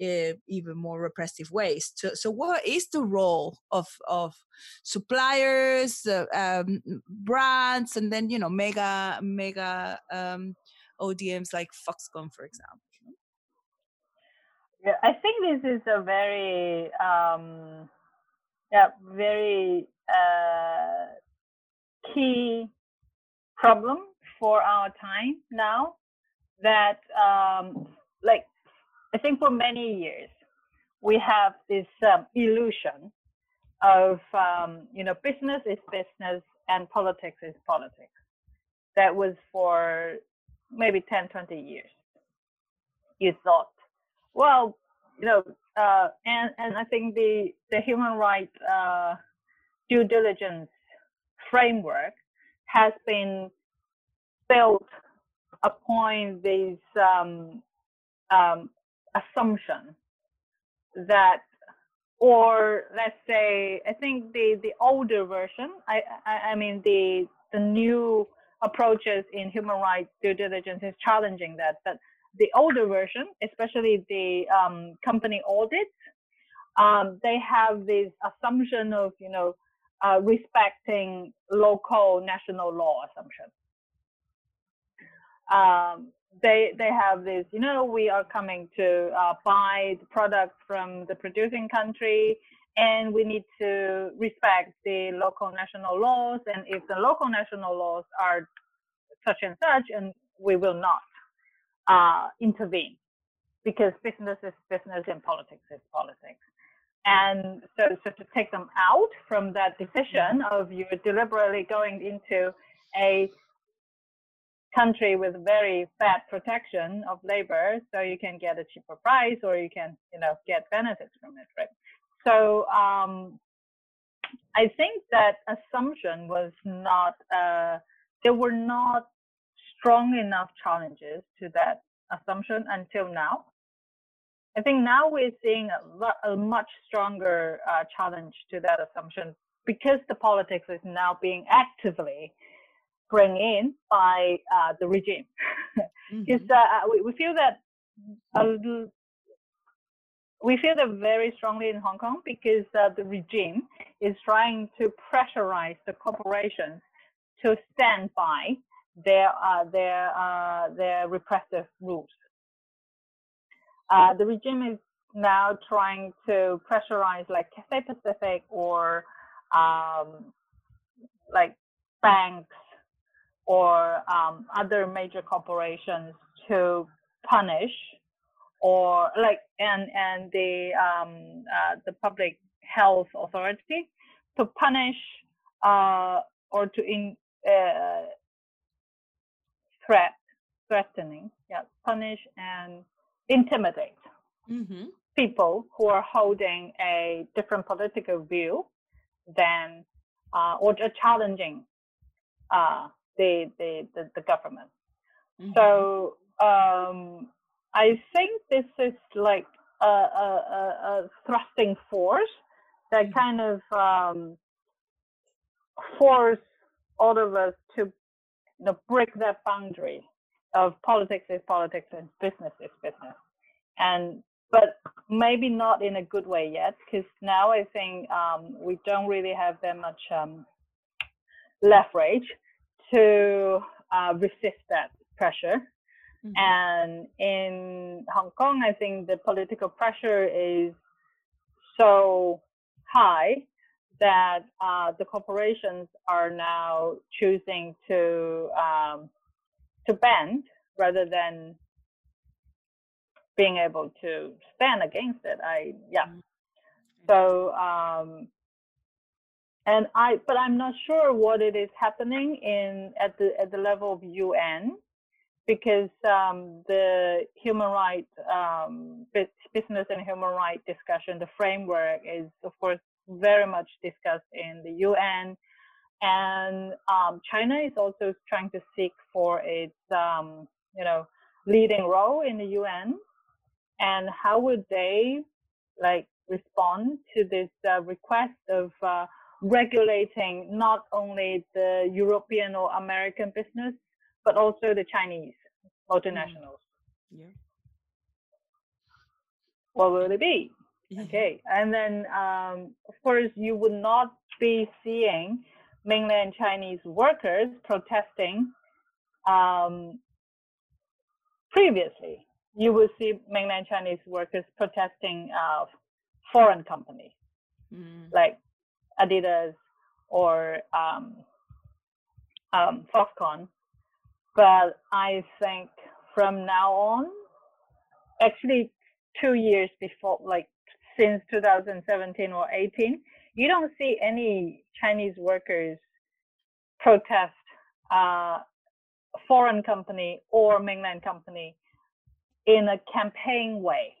Speaker 1: even more repressive ways. So, so what is the role of of suppliers, uh, um, brands, and then you know mega mega um, ODMs like Foxconn, for example?
Speaker 2: Yeah, I think this is a very um, yeah very uh, key problem for our time now that um, like I think for many years we have this um, illusion of um, you know business is business and politics is politics. That was for maybe 10, 20 years. You thought, well, you know, uh, and and I think the the human rights uh, due diligence framework has been built upon these um, um, assumption that or let's say i think the the older version i i, I mean the the new approaches in human rights due diligence is challenging that but the older version especially the um, company audits um, they have this assumption of you know uh, respecting local national law assumption. Um, they they have this you know we are coming to uh, buy the product from the producing country and we need to respect the local national laws and if the local national laws are such and such and we will not uh, intervene because business is business and politics is politics. And so so to take them out from that decision of you deliberately going into a country with very bad protection of labor, so you can get a cheaper price or you can, you know, get benefits from it, right? So um, I think that assumption was not, uh, there were not strong enough challenges to that assumption until now. I think now we're seeing a, a much stronger uh, challenge to that assumption because the politics is now being actively bring in by uh, the regime. Because mm-hmm. uh, we, we feel that uh, we feel that very strongly in Hong Kong because uh, the regime is trying to pressurize the corporations to stand by their uh, their uh, their repressive rules. the regime is now trying to pressurize like Cathay Pacific or um, like banks or um, other major corporations to punish or like and and the um, uh, the public health authority to punish uh, or to in uh, threat threatening yeah punish and intimidate mm-hmm. people who are holding a different political view than uh, or challenging uh, the the the, the government. Mm-hmm. So um, I think this is like a, a, a thrusting force that mm-hmm. kind of um, force all of us to you know, break that boundary of politics is politics and business is business. And but maybe not in a good way yet, because now I think um, we don't really have that much um, leverage to uh, resist that pressure. Mm-hmm. And in Hong Kong, I think the political pressure is so high that uh, the corporations are now choosing to um, to bend rather than being able to stand against it. I yeah. Mm-hmm. So um, and I but I'm not sure what it is happening in at the at the level of UN because um, the human rights um, business and human rights discussion, the framework is of course very much discussed in the UN, and um, China is also trying to seek for its um, you know leading role in the UN, and how would they like respond to this uh, request of uh, regulating not only the European or American business but also the Chinese multinationals. Mm. Yeah. What will it be? Yeah. Okay, and then um, of course you would not be seeing mainland Chinese workers protesting um, previously. You will see mainland Chinese workers protesting uh, foreign companies mm. like Adidas or um, um, Foxconn but I think from now on, actually two years before, like since 2017 or 18, you don't see any Chinese workers protest uh, foreign company or mainland company in a campaign way.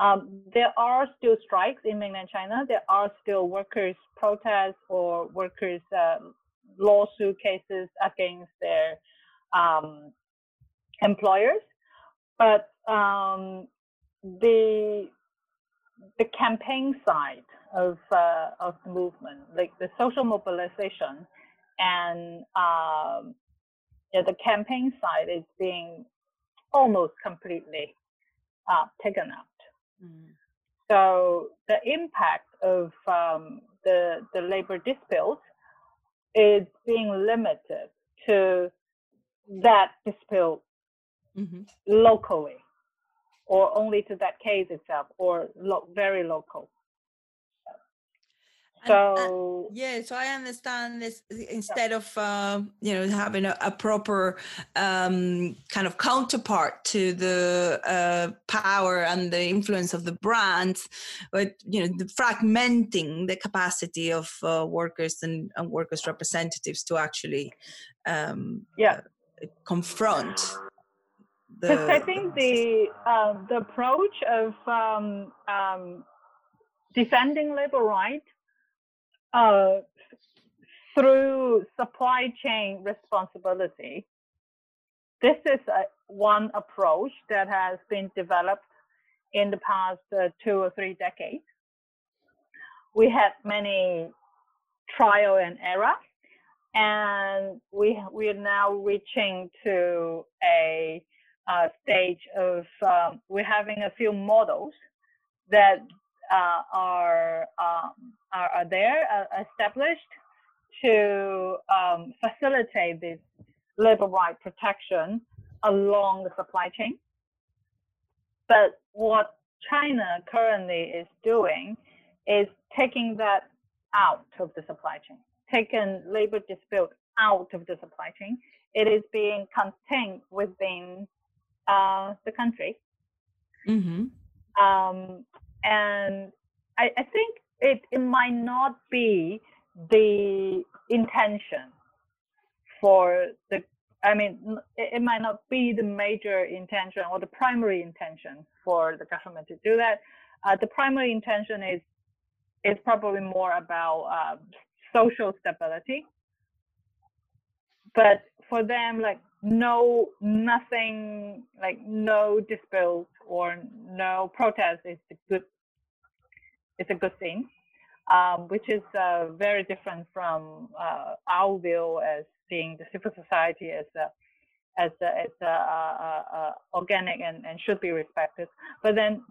Speaker 2: Um, there are still strikes in mainland China. There are still workers' protests or workers' uh, lawsuit cases against their um, employers, but um, the the campaign side of uh, of the movement, like the social mobilization, and um, yeah, the campaign side is being almost completely uh, taken out. Mm. So the impact of um, the the labor dispute is being limited to that dispute mm-hmm. locally or only to that case itself or lo- very local so
Speaker 1: and, uh, yeah so i understand this instead of uh, you know having a, a proper um, kind of counterpart to the uh, power and the influence of the brands but you know the fragmenting the capacity of uh, workers and, and, workers representatives to actually um,
Speaker 2: yeah.
Speaker 1: confront
Speaker 2: because I think the um, the approach of um, um, defending labor rights uh, through supply chain responsibility, this is a, one approach that has been developed in the past uh, two or three decades. We had many trial and error and we we are now reaching to a, a stage of um, we're having a few models that uh, are, um, are, are there uh, established to um, facilitate this labor right protection along the supply chain. But what China currently is doing is taking that out of the supply chain taking labor dispute out of the supply chain. It is being contained within uh, the country. Mm-hmm. Um, and I, I, think it, it might not be the intention for the I mean, it, might not be the major intention or the primary intention for the government to do that. Uh, the primary intention is is probably more about uh, social stability. But for them, like no nothing like no dispute or no protest is a good it's a good thing um, which is uh, very different from uh, our view as seeing the civil society as a as a, as a, uh, organic and, and should be respected. But then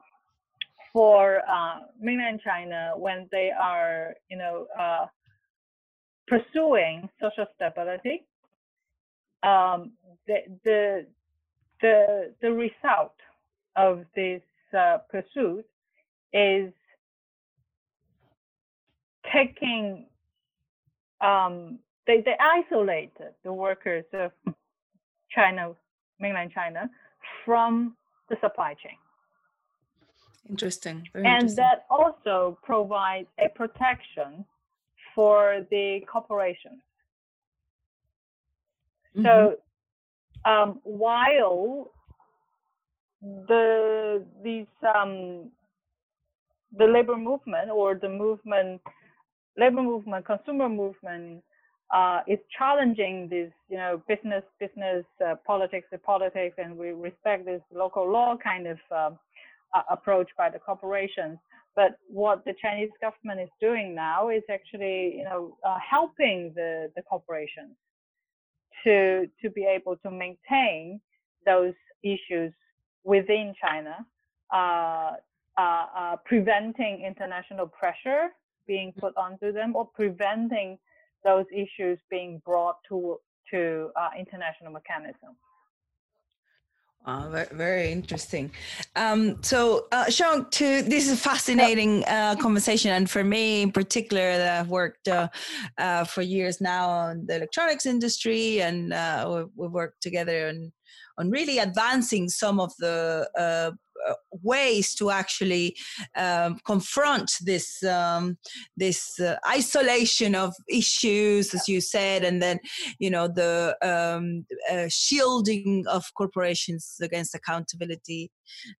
Speaker 2: for uh, mainland China when they are you know uh, pursuing social stability um, the, the, the, the result of this uh, pursuit is taking, um, they, they isolated the workers of China, mainland China, from the supply chain.
Speaker 1: Interesting.
Speaker 2: Very and
Speaker 1: interesting.
Speaker 2: that also provides a protection for the corporations Mm-hmm. So um, while the these um, the labor movement or the movement labor movement consumer movement uh, is challenging this you know business business uh, politics the politics and we respect this local law kind of uh, approach by the corporations but what the Chinese government is doing now is actually you know uh, helping the the corporations to to be able to maintain those issues within China, uh, uh, uh, preventing international pressure being put onto them or preventing those issues being brought to to uh, international mechanisms.
Speaker 1: Uh, very, interesting. Um, so, uh, Sheung, to this is a fascinating uh, conversation, and for me in particular, that I've worked uh, uh, for years now on the electronics industry, and uh, we've worked together on on really advancing some of the uh, ways to actually um, confront this um, this uh, isolation of issues, as you said, and then you know the um, uh, shielding of corporations against accountability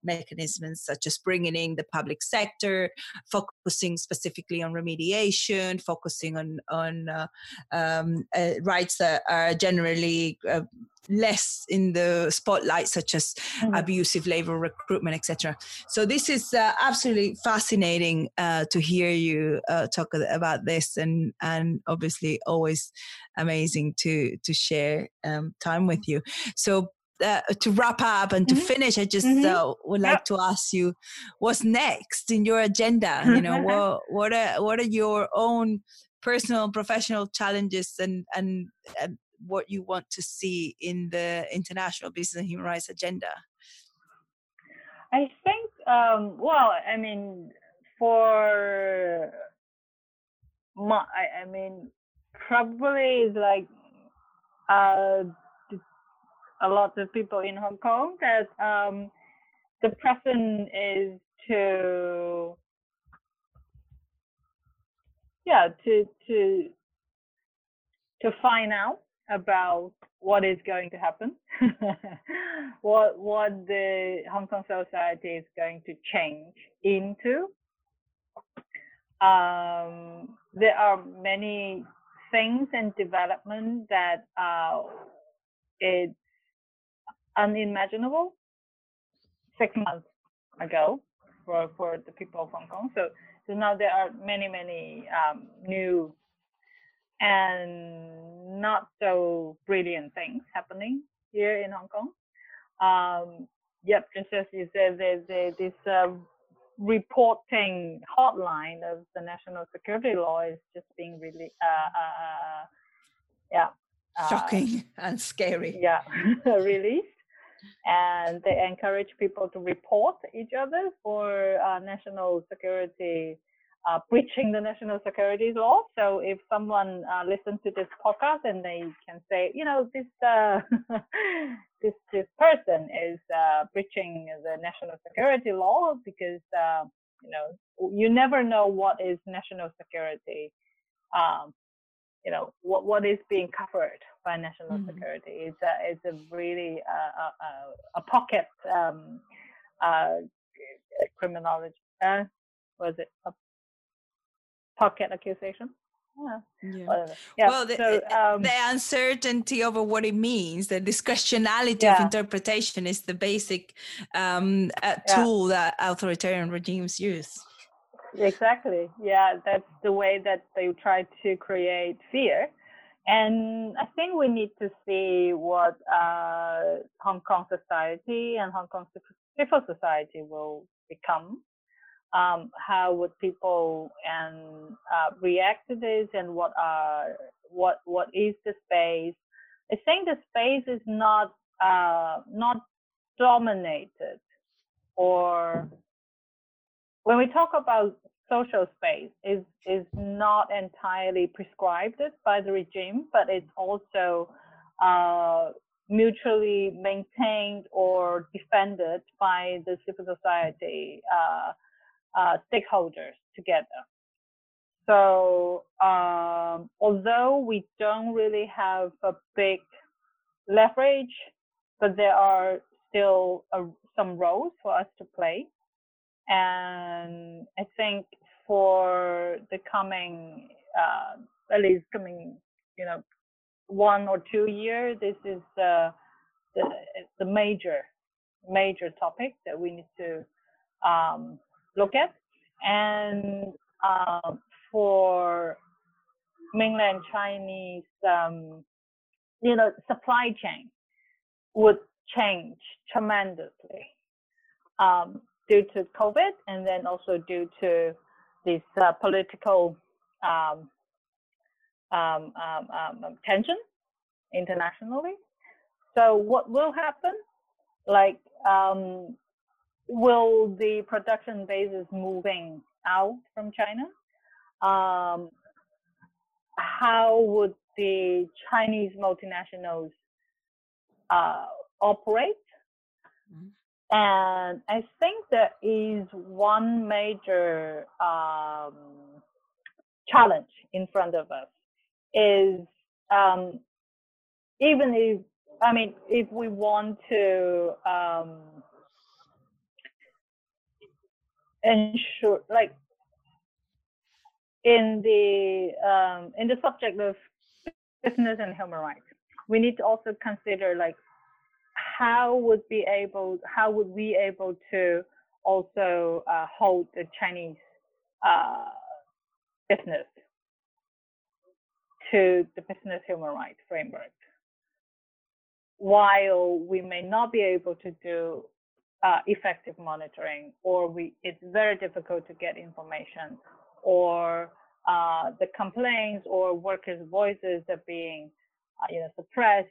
Speaker 1: mechanisms, such as bringing in the public sector, focusing specifically on remediation, focusing on on uh, um, uh, rights that are generally uh, less in the spotlight, such as mm-hmm. abusive labor recruitment, etc. So this is uh, absolutely fascinating uh, to hear you uh, talk about this, and and obviously always amazing to to share um, time with you. So. Uh, to wrap up and to mm-hmm. finish, I just mm-hmm. uh, would like yep. to ask you, what's next in your agenda? You know, what what are what are your own personal, professional challenges and and, and what you want to see in the international business and human rights agenda?
Speaker 2: I think, um, well, I mean, for my, I, I mean, probably like uh, a lot of people in Hong Kong that um, the present is to yeah to to to find out about what is going to happen, what what the Hong Kong society is going to change into. Um, there are many things and development that uh, it's unimaginable six months ago for, for the people of Hong Kong. So, so now there are many, many um, new and not so brilliant things happening here in Hong Kong. Um, yep, just as you said, there's, there's this uh, reporting hotline of the national security law is just being really, uh, uh, uh yeah.
Speaker 1: Uh, Shocking and scary.
Speaker 2: Yeah, released. And they encourage people to report each other for uh, national security uh, breaching the national security law. So if someone uh, listens to this podcast and they can say, you know, this uh, this this person is uh, breaching the national security law because uh, you know you never know what is national security. Um, you know what what is being covered by national mm-hmm. security. It's a it's a really uh, a, a, pocket um, criminology. was it a pocket accusation.
Speaker 1: Yeah. yeah. Well, the, so, um, the, uncertainty over what it means, the discretionality yeah. of interpretation is the basic um, uh, tool that authoritarian regimes use.
Speaker 2: Exactly. Yeah, that's the way that they try to create fear. And I think we need to see what uh, Hong Kong society and Hong Kong civil society will become um, how would people and uh, react to this and what are what what is the space? I think the space is not uh, not dominated or when we talk about social space is is not entirely prescribed by the regime but it's also uh, mutually maintained or defended by the civil society uh, stakeholders together. So um, although we don't really have a big leverage, but there are still some roles for us to play. And I think for the coming, uh, at least coming, you know, one or two years, this is uh, the the major major topic that we need to um, look at. And uh, for mainland Chinese, um, you know, supply chain would change tremendously um, due to COVID and then also due to this uh, political um, um, um, tension internationally. So what will happen? Like will the production bases moving out from China? Um, how would the Chinese multinationals uh, operate? Mm-hmm. And I think there is one major um, challenge in front of us is um, even if I mean if we want to um, ensure like in the um, in the subject of business and human rights we need to also consider like how would be able how would we able to also uh, hold the chinese uh, business to the business human rights framework while we may not be able to do uh, effective monitoring, or we, it's very difficult to get information, or uh, the complaints or workers' voices are being, uh, you know, suppressed,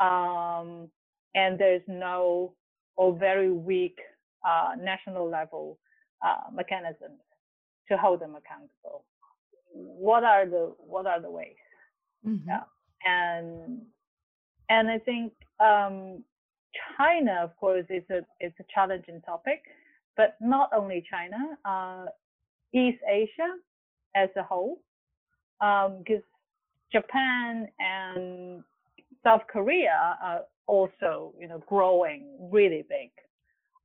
Speaker 2: um, and there's no or very weak uh, national level uh, mechanisms to hold them accountable. What are the what are the ways? Mm-hmm. Yeah. And and I think um, China, of course, is a it's a challenging topic, but not only China, uh, East Asia as a whole, because um, Japan and South Korea are also, you know, growing really big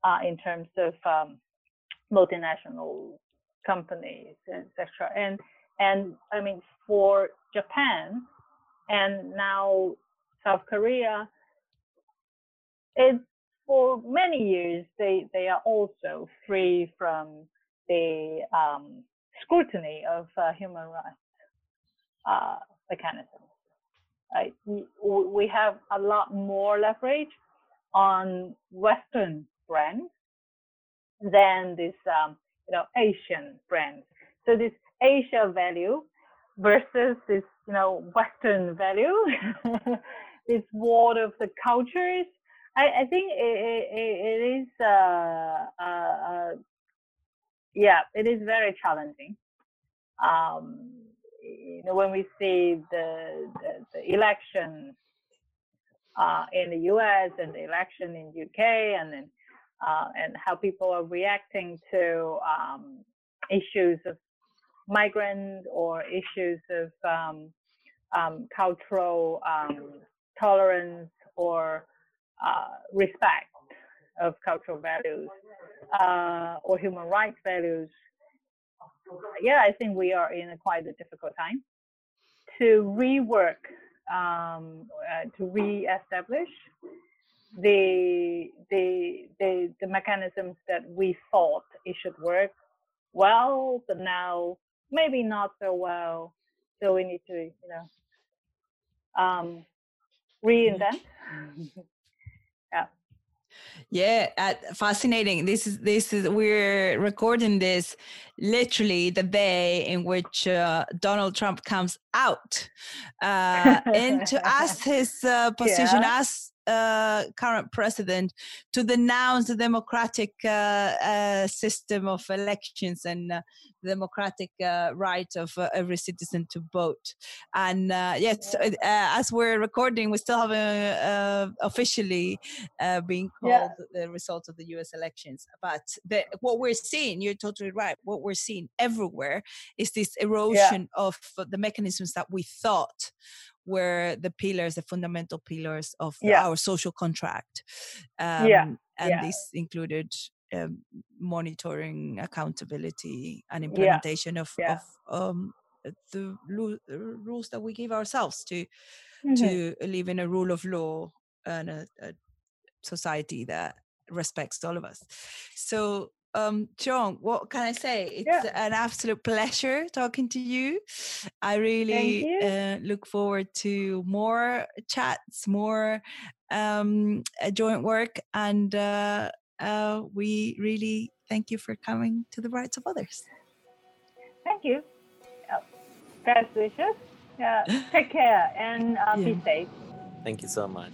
Speaker 2: uh, in terms of um, multinational companies, etc. And and I mean, for Japan and now South Korea, it's for many years they they are also free from the um, scrutiny of uh, human rights uh, mechanisms. Right? We, we have a lot more leverage on Western brands than this um, you know Asian brands. So this Asia value versus this you know Western value, this war of the cultures I, I think it, it, it is, uh, uh, uh, yeah, it is very challenging. Um, you know, when we see the, the, the election uh, in the U.S. and the election in UK, and then uh, and how people are reacting to um, issues of migrant or issues of um, um cultural um, tolerance or uh, respect of cultural values uh, or human rights values, yeah, I think we are in a quite a difficult time to rework, um, uh, to re-establish the, the the the mechanisms that we thought it should work well, but now maybe not so well. So we need to, you know, um, reinvent.
Speaker 1: yeah. Uh, fascinating. This is this is we're recording this literally the day in which uh, Donald Trump comes out uh, and to ask his uh, position yeah. as uh, current president to denounce the democratic uh, uh, system of elections and uh, democratic uh, right of uh, every citizen to vote. And yes, as we're recording, we still haven't officially been called yeah. the results of the U.S. elections. But the, what we're seeing, you're totally right. What we're seeing everywhere is this erosion yeah. of the mechanisms that we thought were the pillars, the fundamental pillars of yeah. our social contract. Um, yeah. And yeah. this included um, monitoring, accountability, and implementation of, of um, the rules that we give ourselves to mm-hmm. to live in a rule of law and a, a society that respects all of us. So um, John, what can I say? It's yeah. an absolute pleasure talking to you. I really you. Uh, look forward to more chats, more um, uh, joint work, and uh, uh, we really thank you for coming to the rights of others.
Speaker 2: Thank you. Best wishes. Yeah. Take care and uh, yeah. be safe.
Speaker 3: Thank you so much.